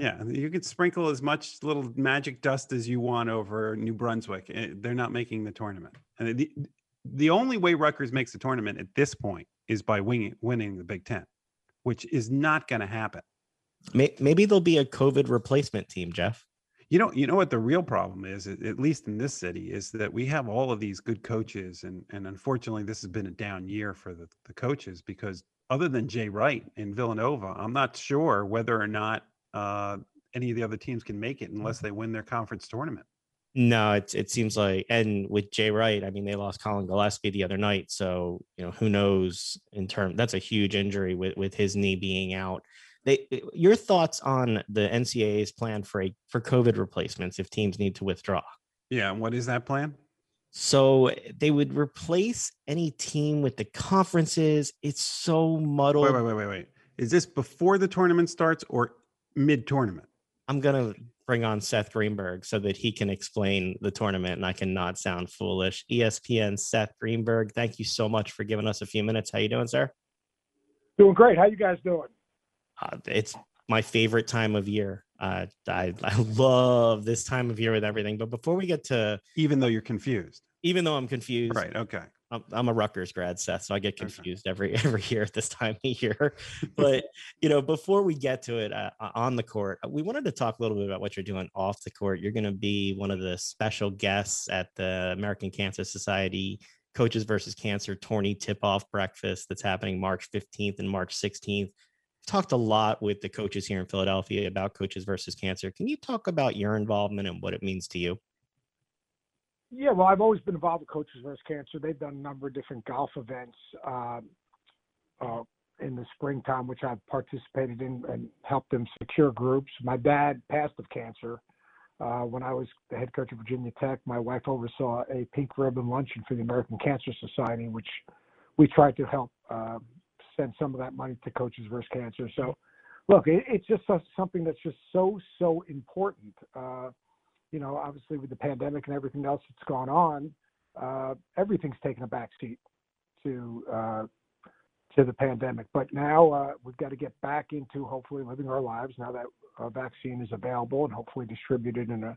Yeah, you can sprinkle as much little magic dust as you want over New Brunswick. eh, They're not making the tournament. And the, the only way Rutgers makes the tournament at this point is by winning, winning the Big Ten, which is not going to happen. Maybe there'll be a COVID replacement team, Jeff. You know, you know what the real problem is, at least in this city, is that we have all of these good coaches, and and unfortunately, this has been a down year for the, the coaches because other than Jay Wright in Villanova, I'm not sure whether or not uh, any of the other teams can make it unless they win their conference tournament. No, it it seems like, and with Jay Wright, I mean, they lost Collin Gillespie the other night, so you know who knows in terms That's a huge injury with with his knee being out. They, eh, your thoughts on the NCAA's plan for a for COVID replacements if teams need to withdraw? Yeah, what is that plan? So they would replace any team with the conferences. It's so muddled. Wait, wait, wait, wait, wait. Is this before the tournament starts or mid tournament? I'm gonna bring on Seth Greenberg so that he can explain the tournament and I can not sound foolish. ESPN Seth Greenberg, thank you so much for giving us a few minutes. How you doing, sir? Doing great. How you guys doing? Uh, it's my favorite time of year. Uh, I, I love this time of year with everything. But before we get to, even though you're confused, even though I'm confused, right? Okay. I'm, I'm a Rutgers grad, Seth, so I get confused okay. every [LAUGHS] every year at this time of year. But [LAUGHS] you know, before we get to it uh, on the court, we wanted to talk a little bit about what you're doing off the court. You're going to be one of the special guests at the American Cancer Society Coaches versus Cancer Tourney Tip Off Breakfast that's happening March 15th and March 16th talked a lot with the coaches here in Philadelphia about coaches versus cancer. Can you talk about your involvement and what it means to you? Yeah, well, I've always been involved with Coaches versus Cancer. They've done a number of different golf events uh, uh, in the springtime, which I've participated in and helped them secure groups. My dad passed of cancer. Uh, when I was the head coach of Virginia Tech, my wife oversaw a pink ribbon luncheon for the American Cancer Society, which we tried to help uh, send some of that money to Coaches versus Cancer. So, look, it, it's just something that's just so so important. Uh, you know, obviously with the pandemic and everything else that's gone on, uh, everything's taken a back seat to uh, to the pandemic. But now uh, we've got to get back into hopefully living our lives now that a vaccine is available and hopefully distributed in a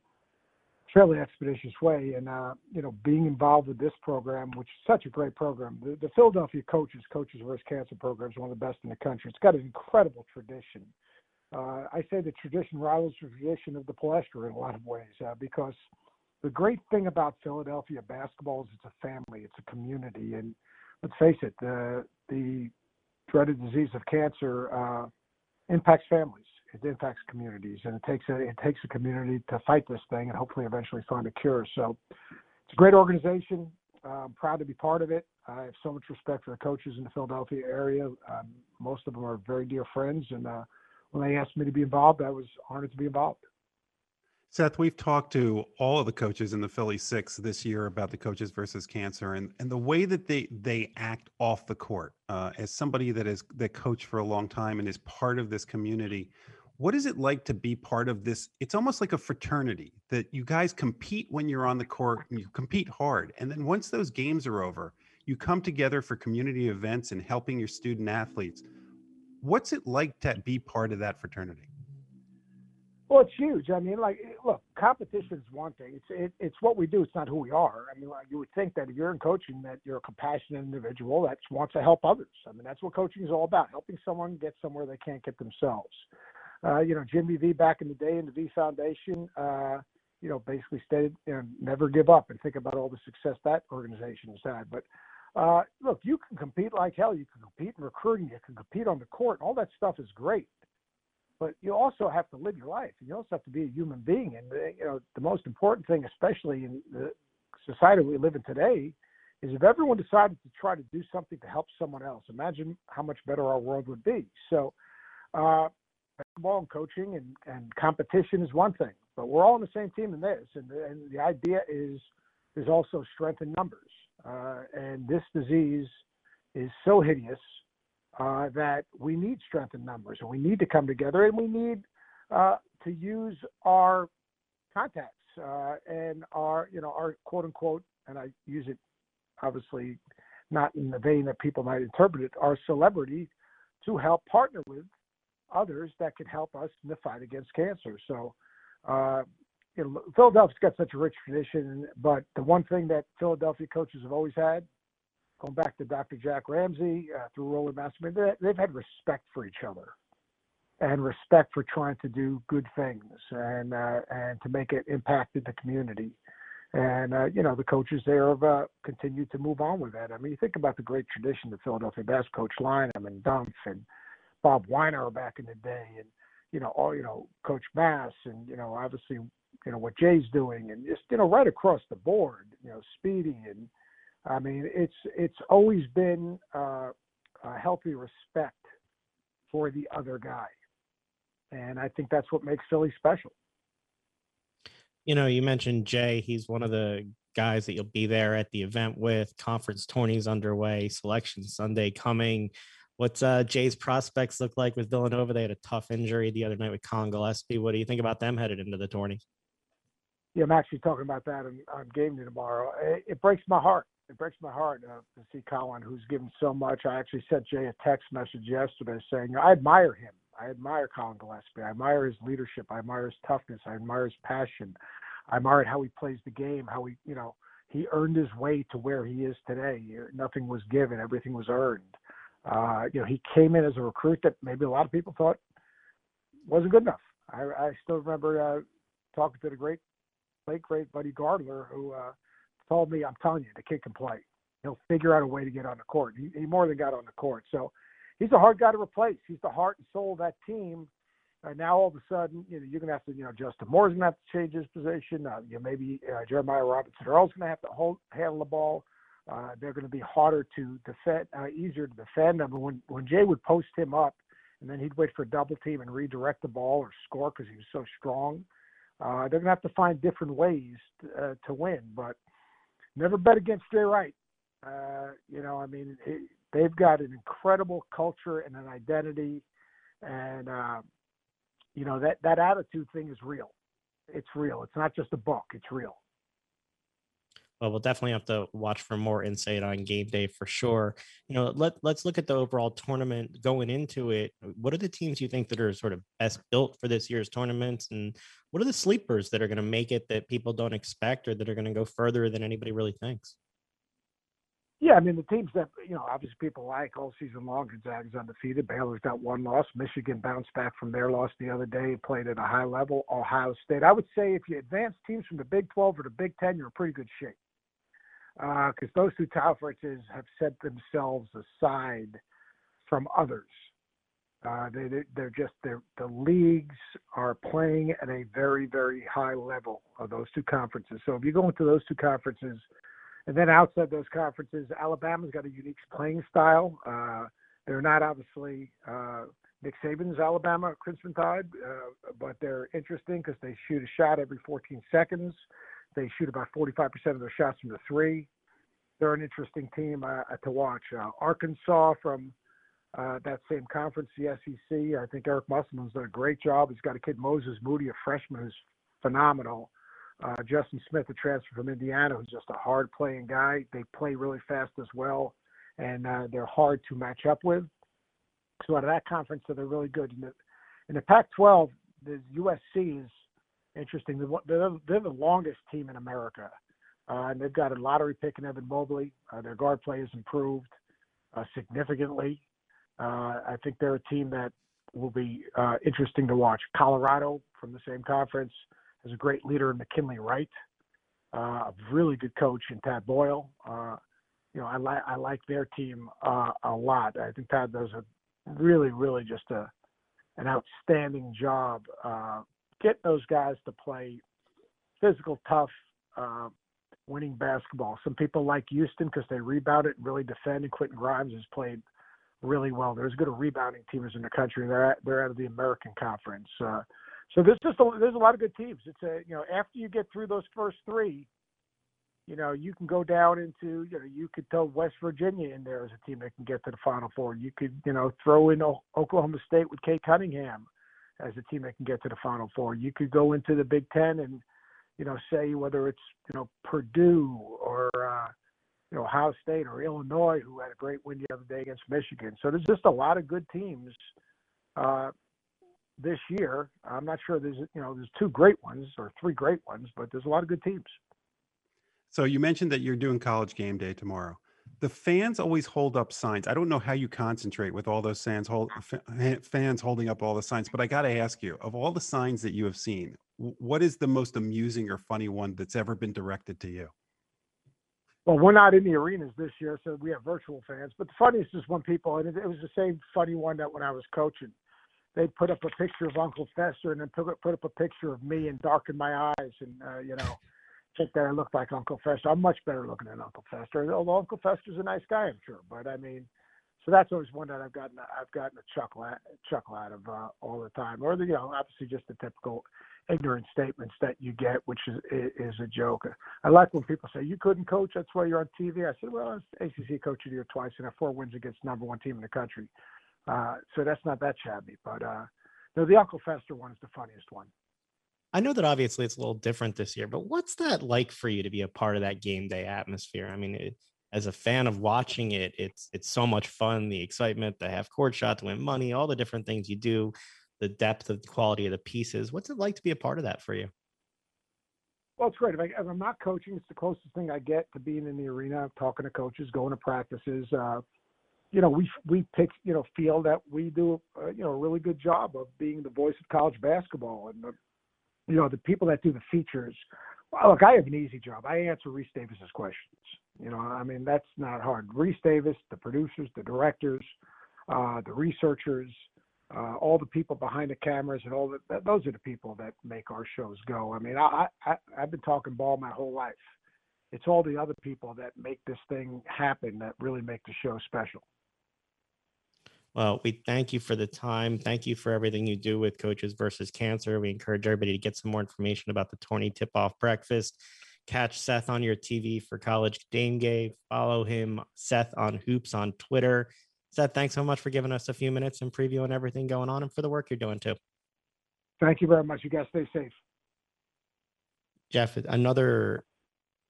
fairly expeditious way. And uh, you know, being involved with this program, which is such a great program, the, the Philadelphia Coaches Coaches versus Cancer program is one of the best in the country. It's got an incredible tradition. Uh, I say the tradition rivals the tradition of the Palestra in a lot of ways uh, because the great thing about Philadelphia basketball is it's a family, it's a community, and let's face it, the the dreaded disease of cancer uh, impacts families it impacts communities, and it takes a it takes a community to fight this thing and hopefully eventually find a cure. So it's a great organization. I'm proud to be part of it. I have so much respect for the coaches in the Philadelphia area. Um, most of them are very dear friends, and uh, when they asked me to be involved, I was honored to be involved. Seth, we've talked to all of the coaches in the Philly Six this year about the coaches versus cancer and, and the way that they they act off the court. Uh, as somebody that is that coached for a long time and is part of this community, what is it like to be part of this it's almost like a fraternity that you guys compete when you're on the court and you compete hard and then once those games are over you come together for community events and helping your student athletes what's it like to be part of that fraternity well, it's huge. I mean, like, eh, look, competition is one thing. It's it, it's what we do. It's not who we are. I mean, like, you would think that if you're in coaching, that you're a compassionate individual that wants to help others. I mean, that's what coaching is all about: helping someone get somewhere they can't get themselves uh, you know, Jimmy V back in the day in the V Foundation, uh, you know, basically stated, you know, never give up and think about all the success that organization has had. But uh, look, you can compete like hell. You can compete in recruiting. You can compete on the court. All that stuff is great. But you also have to live your life. You also have to be a human being. And, uh, you know, the most important thing, especially in the society we live in today, is if everyone decided to try to do something to help someone else, imagine how much better our world would be. So, uh, basketball and coaching and, and competition is one thing, but we're all on the same team in this. And, and the idea is there's also strength in numbers. Uh, and this disease is so hideous uh, that we need strength in numbers and we need to come together and we need uh, to use our contacts uh, and our, you know, our quote unquote, and I use it obviously not in the vein that people might interpret it, our celebrity to help partner with others that could help us in the fight against cancer. So, uh, you know, Philadelphia's got such a rich tradition, but the one thing that Philadelphia coaches have always had going back to Dr. Jack Ramsay uh, through Roland Masterman, they, they've had respect for each other and respect for trying to do good things and uh, and to make it impacted the community. And uh, you know the coaches there have uh, continued to move on with that. I mean, you think about the great tradition of Philadelphia bass coach Lynam and Dumpf and Bob Weiner back in the day, and you know all you know Coach Bass, and you know obviously you know what Jay's doing, and just you know right across the board, you know Speedy, and I mean it's it's always been uh, a healthy respect for the other guy and I think that's what makes Philly special. You know, you mentioned Jay. He's one of the guys that you'll be there at the event with. Conference tourneys underway, selection Sunday coming. What's uh, Jay's prospects look like with Villanova? They had a tough injury the other night with Collin Gillespie. What do you think about them headed into the tourney? Yeah, I'm actually talking about that on, on game day tomorrow. It, it, breaks my heart. It breaks my heart uh, to see Collin, who's given so much. I actually sent Jay a text message yesterday saying I admire him. I admire Collin Gillespie. I admire his leadership. I admire his toughness. I admire his passion. I admire how he plays the game. How he, you know, he earned his way to where he is today. Nothing was given. Everything was earned. Uh, you know, he came in as a recruit that maybe a lot of people thought wasn't good enough. I, I still remember uh, talking to the great, late great Buddy Gardler, who uh, told me, "I'm telling you, the kid can play. He'll figure out a way to get on the court." He, he more than got on the court. So he's a hard guy to replace. He's the heart and soul of that team. Uh, now all of a sudden, you know, you're gonna have to, you know, Justin Moore's gonna have to change his position. Uh, you know, maybe uh, Jeremiah Robinson Earl's gonna have to hold handle the ball. Uh, they're going to be harder to defend, uh, easier to defend. I mean, when when Jay would post him up, and then he'd wait for a double team and redirect the ball or score because he was so strong. Uh, they're going to have to find different ways to, uh, to win, but never bet against Jay Wright. Uh, you know, I mean, it, they've got an incredible culture and an identity, and uh, you know that that attitude thing is real. It's real. It's not just a book. It's real. Well, we'll definitely have to watch for more insight on game day for sure. You know, let let's look at the overall tournament going into it. What are the teams you think that are sort of best built for this year's tournaments, and what are the sleepers that are going to make it that people don't expect or that are going to go further than anybody really thinks? Yeah, I mean the teams that you know obviously people like all season long. Gonzaga's undefeated. Baylor's got one loss. Michigan bounced back from their loss the other day. Played at a high level. Ohio State. I would say if you advance teams from the Big 12 or the Big 10, you're in pretty good shape because uh, those two conferences have set themselves aside from others. Uh, they, they're just they're, the leagues are playing at a very very high level of those two conferences. So if you go into those two conferences and then outside those conferences, Alabama's got a unique playing style. Uh, they're not obviously uh, Nick Saban's Alabama Crimson Tide, uh, but they're interesting because they shoot a shot every 14 seconds. They shoot about 45% of their shots from the three. They're an interesting team uh, to watch. Uh, Arkansas from uh, that same conference, the SEC. I think Eric Musselman's done a great job. He's got a kid, Moses Moody, a freshman who's phenomenal. Uh, Justin Smith, a transfer from Indiana, who's just a hard playing guy. They play really fast as well, and uh, they're hard to match up with. So out of that conference, they're really good. In the, in the Pac-12, the USC is interesting. They're, they're the longest team in America, uh, and they've got a lottery pick in Evan Mobley. Uh, their guard play has improved uh, significantly. Uh, I think they're a team that will be uh, interesting to watch. Colorado from the same conference has a great leader in McKinley Wright, uh, a really good coach in Tad Boyle. You know, I like I like their team a lot. I think Tad does a really, really just a an outstanding job uh, getting those guys to play physical, tough, uh, winning basketball. Some people like Houston because they rebound it and really defend. And Quentin Grimes has played really well. There's good rebounding teams in the country. They're they're out of the American Conference. Uh, so there's just a, there's a lot of good teams. It's a you know after you get through those first three, you know you can go down into you know you could throw West Virginia in there as a team that can get to the Final Four. You could you know throw in Oklahoma State with Cade Cunningham as a team that can get to the Final Four. You could go into the Big Ten and you know say whether it's you know Purdue or uh, you know Ohio State or Illinois who had a great win the other day against Michigan. So there's just a lot of good teams. Uh, this year. I'm not sure there's you know there's two great ones or three great ones, but there's a lot of good teams. So you mentioned that you're doing college game day tomorrow. The fans always hold up signs. I don't know how you concentrate with all those fans hold fans holding up all the signs, but I got to ask you, of all the signs that you have seen, what is the most amusing or funny one that's ever been directed to you? Well, we're not in the arenas this year, so we have virtual fans. But the funniest is when people, and it, it was the same funny one that when I was coaching, they'd put up a picture of Uncle Fester and then put, put up a picture of me and darken my eyes and, uh, you know, think that I look like Uncle Fester. I'm much better looking than Uncle Fester, although Uncle Fester's a nice guy, I'm sure. But I mean, so that's always one that I've gotten I've gotten a chuckle at, chuckle out of uh, all the time, or the you know obviously just the typical ignorant statements that you get, which is is a joke. I like when people say you couldn't coach, that's why you're on TV. I said, well, I was ACC coach of the year twice and have four wins against number one team in the country, uh, so that's not that shabby. But uh, no, the Uncle Fester one is the funniest one. I know that obviously it's a little different this year, but what's that like for you to be a part of that game day atmosphere? I mean, it, as a fan of watching it, it's it's so much fun. The excitement, the half court shot to win money, all the different things you do, the depth of the quality of the pieces. What's it like to be a part of that for you? Well, it's great. If, I, am not coaching, it's the closest thing I get to being in the arena, talking to coaches, going to practices. Uh, you know, we we pick, you know, feel that we do, uh, you know, a really good job of being the voice of college basketball, and the, you know, the people that do the features. Look, I have an easy job. I answer Rece Davis's questions. You know, I mean, that's not hard. Reese Davis, the producers, the directors, uh, the researchers, uh, all the people behind the cameras, and all that. Those are the people that make our shows go. I mean, I, I I've been talking ball my whole life. It's all the other people that make this thing happen that really make the show special. Well, we thank you for the time. Thank you for everything you do with Coaches versus Cancer. We encourage everybody to get some more information about the Tourney Tip Off Breakfast. Catch Seth on your TV for College Game Day. Follow him, Seth on Hoops on Twitter. Seth, thanks so much for giving us a few minutes and previewing everything going on and for the work you're doing too. Thank you very much. You guys stay safe. Jeff, another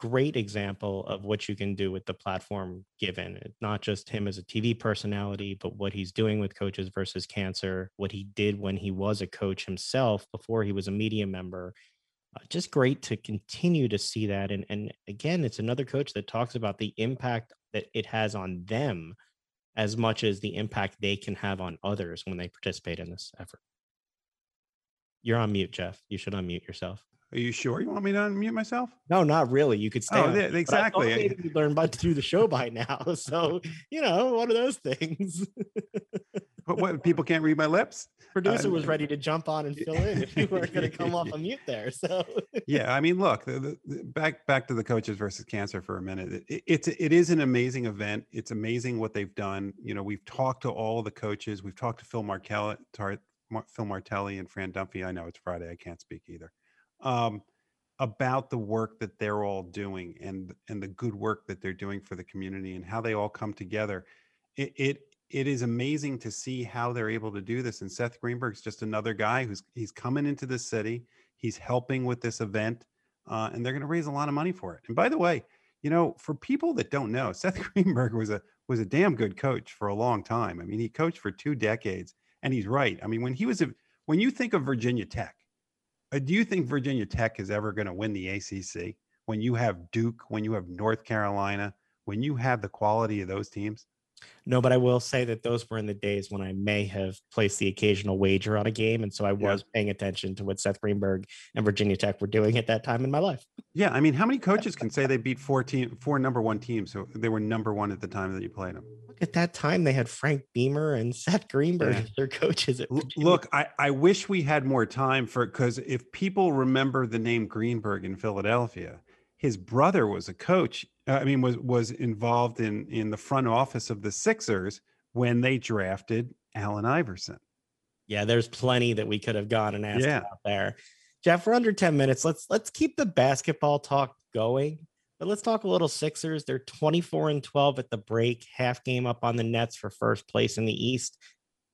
great example of what you can do with the platform given. Not just him as a TV personality, but what he's doing with Coaches versus Cancer, what he did when he was a coach himself before he was a media member. Uh, just great to continue to see that. And, and again, it's another coach that talks about the impact that it has on them as much as the impact they can have on others when they participate in this effort. You're on mute, Jeff. You should unmute yourself. Are you sure you want me to unmute myself? No, not really. You could stay. Oh, yeah, exactly. Maybe you learned about through the show by now, [LAUGHS] so you know one of those things. [LAUGHS] but what people can't read my lips. Producer uh, was ready to jump on and fill in if you weren't going to come off [LAUGHS] a mute there. So yeah, I mean, look, the, the, back back to the coaches versus cancer for a minute. It, it's it is an amazing event. It's amazing what they've done. You know, we've talked to all the coaches. We've talked to Phil Markelli, Phil Martelli, and Fran Dunphy. I know it's Friday. I can't speak either um, about the work that they're all doing and and the good work that they're doing for the community and how they all come together. It it, it is amazing to see how they're able to do this. And Seth Greenberg's just another guy who's he's coming into the city. He's helping with this event, uh, and they're going to raise a lot of money for it. And by the way, you know, for people that don't know, [LAUGHS] Seth Greenberg was a was a damn good coach for a long time. I mean, he coached for two decades, and he's right. I mean, when he was a when you think of Virginia Tech, Uh, do you think Virginia Tech is ever going to win the ACC when you have Duke, when you have North Carolina, when you have the quality of those teams? No, but I will say that those were in the days when I may have placed the occasional wager on a game. And so I was yeah. paying attention to what Seth Greenberg and Virginia Tech were doing at that time in my life. Yeah. I mean, how many coaches can say they beat four team, four number one teams? So they were number one at the time that you played them at that time they had Frank Beamer and [LAUGHS] Seth Greenberg yeah. as their coaches. Look, I, I wish we had more time for because if people remember the name Greenberg in Philadelphia, his brother was a coach. Uh, I mean, was was involved in in the front office of the Sixers when they drafted Allen Iverson. Yeah, there's plenty that we could have gone and asked yeah. about there. Jeff, we're under 10 minutes. Let's let's keep the basketball talk going. But let's talk a little Sixers. They're 24 and 12 at the break, half game up on the Nets for first place in the East.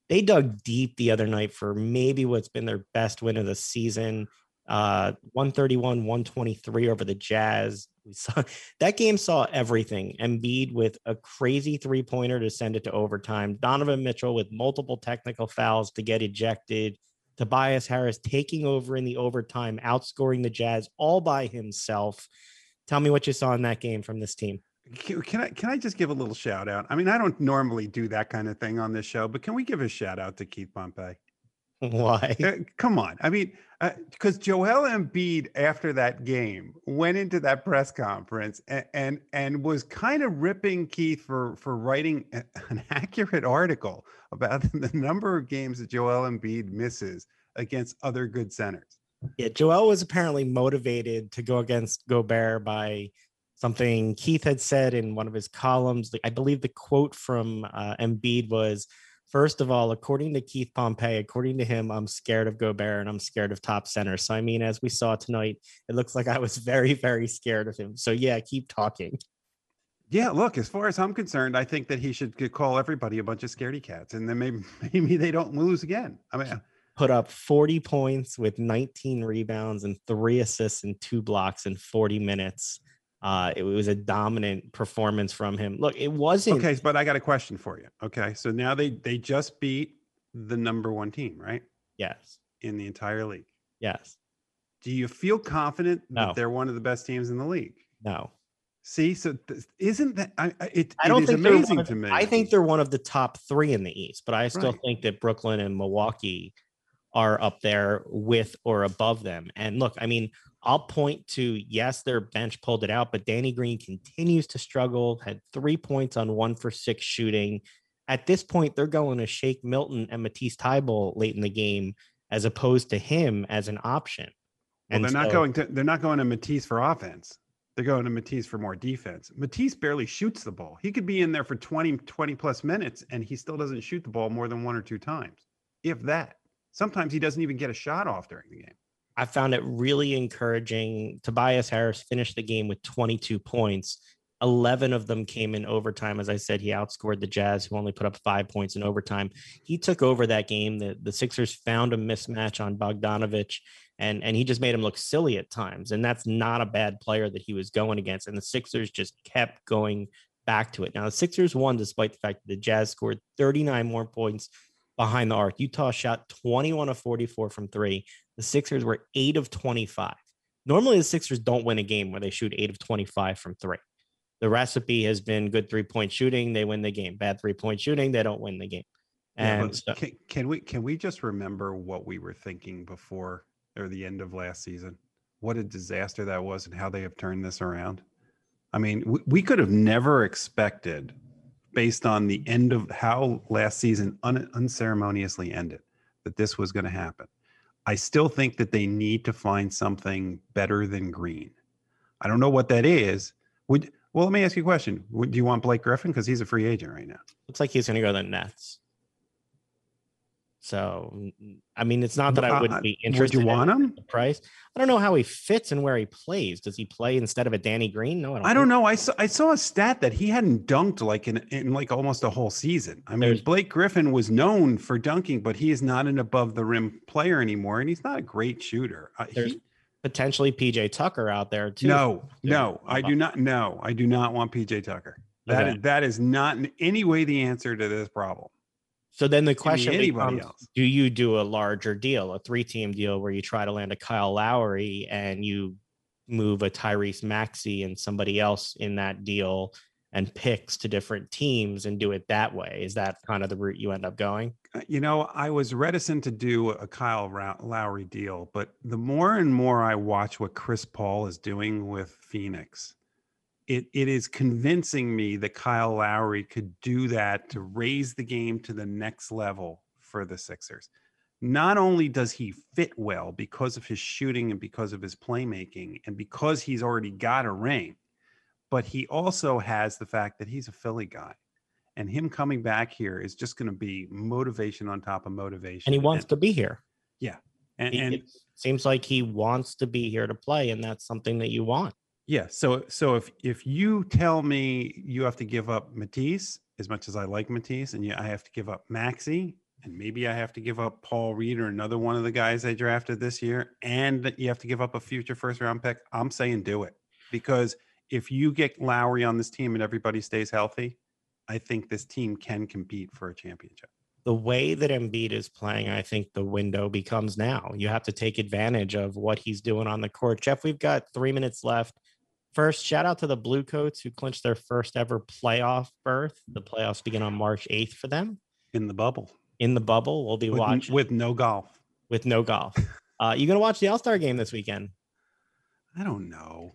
They dug deep the other night for maybe what's been their best win of the season. Uh, 131, 123 over the Jazz. We saw [LAUGHS] that game saw everything. Embiid with a crazy three pointer to send it to overtime. Donovan Mitchell with multiple technical fouls to get ejected. Tobias Harris taking over in the overtime, outscoring the Jazz all by himself. Tell me what you saw in that game from this team. Can, I can I just give a little shout out? I mean, I don't normally do that kind of thing on this show, but can we give a shout out to Keith Pompey? [LAUGHS] Why? Uh, come on. I mean, because uh, Joel Embiid after that game went into that press conference and, and and was kind of ripping Keith for for writing an [LAUGHS] accurate article about [LAUGHS] the number of games that Joel Embiid misses against other good centers. Yeah, Joel was apparently motivated to go against Gobert by something Keith had said in one of his columns. I believe the quote from uh, Embiid was First of all, according to Keith Pompey, according to him, I'm scared of Gobert and I'm scared of top center. So, I mean, as we saw tonight, it looks like I was [LAUGHS] very, very scared of him. So, yeah, keep talking. Yeah, look, as far as I'm concerned, I think that he should call everybody a bunch of scaredy cats and then maybe [LAUGHS] maybe they don't lose again. I mean, put up 40 points with 19 rebounds and three assists and two blocks in 40 minutes. Uh, it was a dominant performance from him. Look, it wasn't okay, but I got a question for you. Okay, so now they they just beat the number one team, right? Yes. In the entire league. Yes. Do you feel confident no. that they're one of the best teams in the league? No. See, so th- isn't that I, it? I don't it think amazing to me. I think they're one of the top three in the East, but I still Right. think that Brooklyn and Milwaukee are up there with or above them. And look, I mean, I'll point to yes, their bench pulled it out, but Danny Green continues to struggle, had three points on one for six shooting. At this point, they're going to Shake Milton and Matisse Thybulle late in the game as opposed to him as an option. Well, And they're not going to they're not going to Matisse for offense. They're going to Matisse for more defense. Matisse barely shoots the ball. He could be in there for 20, 20 plus minutes and he still doesn't shoot the ball more than one or two times, if that. Sometimes he doesn't even get a shot off during the game. I found it really encouraging. Tobias Harris finished the game with 22 points. 11 of them came in overtime. As I said, he outscored the Jazz, who only put up five points in overtime. He took over that game. The, the Sixers found a mismatch on Bogdanovic, and, and he just made him look silly at times. And that's not a bad player that he was going against. And the Sixers just kept going back to it. Now, the Sixers won despite the fact that the Jazz scored 39 more points behind the arc. Utah shot 21 of 44 from three. The Sixers were eight of 25. Normally, the Sixers don't win a game where they shoot eight of 25 from three. The recipe has been good three point shooting, they win the game. Bad three point shooting, they don't win the game. And but so, can, can we can we just remember what we were thinking before or the end of last season? What a disaster that was, and how they have turned this around. I mean, we, we could have never expected, based on the end of how last season un, unceremoniously ended, that this was going to happen. I still think that they need to find something better than green. I don't know what that is. Would well, let me ask you a question. Would do you want Blake Griffin because he's a free agent right now? looks like he's going to go to the Nets. So, I mean, it's not that I Uh, wouldn't be Would interested you want him? the price. I don't know how he fits and where he plays. Does he play instead of a Danny Green? No, I don't. I don't know. I saw I saw a stat that he hadn't dunked like in, in like almost a whole season. I mean, There's- Blake Griffin was known for dunking, but he is not an above the rim player anymore, and he's not a great shooter. Uh, There's he- potentially PJ Tucker out there too. no, no, I uh, do not. No, I do not want PJ Tucker. That Okay. is that is not in any way the answer to this problem. So then the question becomes: else. Do you do a larger deal, a three-team deal, where you try to land a Kyle Lowry and you move a Tyrese Maxey and somebody else in that deal and picks to different teams and do it that way? Is that kind of the route you end up going? Uh, You know, I was reticent to do a Kyle Lowry deal, but the more and more I watch what Chris Paul is doing with Phoenix, it, it is convincing me that Kyle Lowry could do that to raise the game to the next level for the Sixers. Not only does he fit well because of his shooting and because of his playmaking and because he's already got a ring, but he also has the fact that he's a Philly guy. And him coming back here is just going to be motivation on top of motivation. And he wants to be here. Yeah. And, and it seems like he wants to be here to play, and that's something that you want. Yeah. So so if if you tell me you have to give up Matisse as much as I like Matisse, and I have to give up Maxey, and maybe I have to give up Paul Reed or another one of the guys they drafted this year, and that you have to give up a future first round pick, I'm saying do it because if you get Lowry on this team and everybody stays healthy, I think this team can compete for a championship. the way that Embiid is playing, I think the window becomes now. You have to take advantage of what he's doing on the court. Jeff, we've got three minutes left First, shout out to the Bluecoats who clinched their first ever playoff berth. The playoffs begin on March 8th for them in the bubble. in the bubble. We'll be with, watching with no golf. with no golf. [LAUGHS] Uh, you gonna watch the All Star game this weekend? I don't know.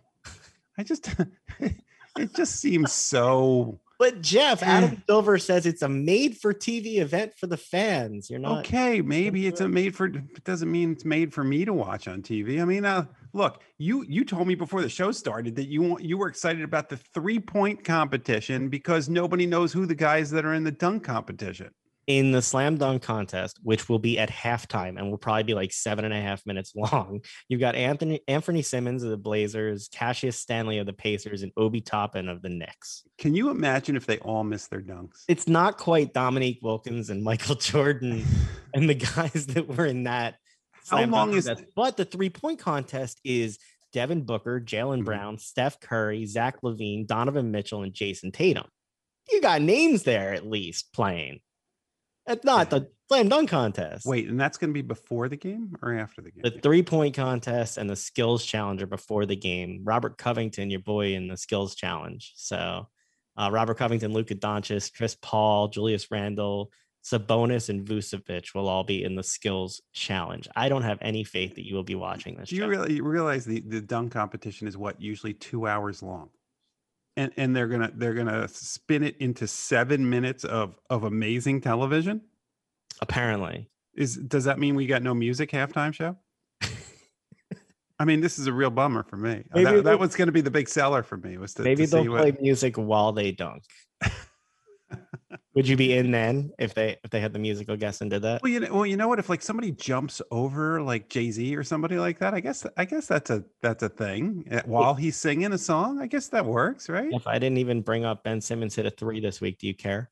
I just [LAUGHS] it just seems so But Jeff, Adam Silver says it's a made for TV event for the fans. You're not okay. Maybe it's a made for. It doesn't mean it's made for me to watch on TV. I mean, uh, look, you you told me before the show started that you you were excited about the three point competition because nobody knows who the guys that are in the dunk competition. in the slam dunk contest, which will be at halftime and will probably be like seven and a half minutes [LAUGHS] long. You've got Anthony Anthony Simons of the Blazers, Cassius Stanley of the Pacers, and Obi Toppin of the Knicks. Can you imagine if they all miss their dunks? It's not quite Dominique Wilkins and Michael Jordan [LAUGHS] and the guys that were in that. How long is- contest. But the three point contest is Devin Booker, Jalen Mhm. Brown, Steph Curry, Zach LaVine, Donovan Mitchell, and Jayson Tatum. You got names there at least playing. It's not the slam dunk contest. Wait, and that's going to be before the game or after the game? the three point contest and the skills challenger before the game. Robert Covington, your boy in the skills challenge. So uh, Robert Covington, Luka Doncic, Chris Paul, Julius Randle, Sabonis, and Vucevic will all be in the skills challenge. I don't have any faith that you will be watching this. Do you really realize the, the dunk competition is what usually two hours long, and and they're gonna they're gonna spin it into seven minutes of of amazing television. Apparently, Is does that mean we got no music halftime show? [LAUGHS] I mean, this is a real bummer for me. Maybe that, that was going to be the big seller for me. Was to, maybe to they'll play what, music while they dunk. [LAUGHS] Would you be in then if they if they had the musical guest and did that? Well, you know, well, you know what? If like somebody jumps over like Jay Z or somebody like that, I guess I guess that's a that's a thing. Uh, While he's singing a song, I guess that works, right? If I didn't even bring up Ben Simmons hit a three this week, do you care?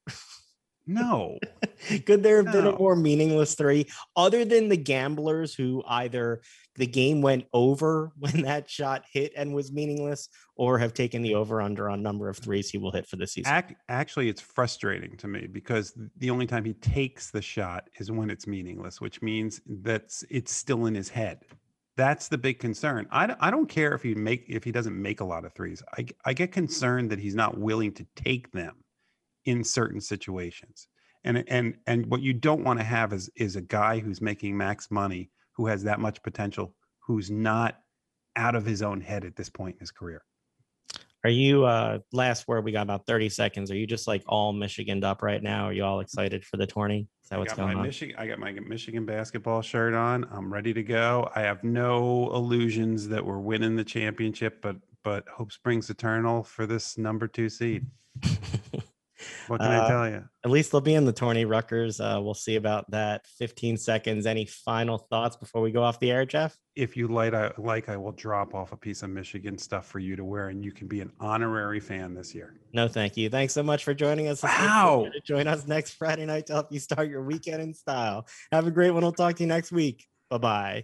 No. [LAUGHS] Could there have been a more meaningless three other than the gamblers who either the game went over [LAUGHS] when that shot hit and was meaningless or have taken the over under on number of threes he will hit for the season? Ac- actually, it's frustrating to me because the only time he takes the shot is when it's meaningless, which means that it's still in his head. That's the big concern. I, I don't care if he make if he doesn't make a lot of threes. I, I get concerned that he's not willing to take them in certain situations. And and and what you don't want to have is is a guy who's making max money who has that much potential who's not out of his own head at this point in his career. Are you uh last word? We got about 30 seconds. Are you just like all Michiganed up right now? Are you all excited for the tourney? Is that I what's got going my on? Michigan. I got my Michigan basketball shirt on. I'm ready to go. I have no illusions that we're winning the championship, but but hope springs eternal for this number two seed. [LAUGHS] What can I Uh, tell you? At least they'll be in the tourney, Rutgers. Uh, we'll see about that. 15 seconds. Any final thoughts before we go off the air, Jeff? If you like, I like I will drop off a piece of Michigan stuff for you to wear, and you can be an honorary fan this year. No, thank you. Thanks so much for joining us. Wow. To Join us next Friday night to help you start your weekend in style. Have a great one. We'll talk to you next week. Bye bye.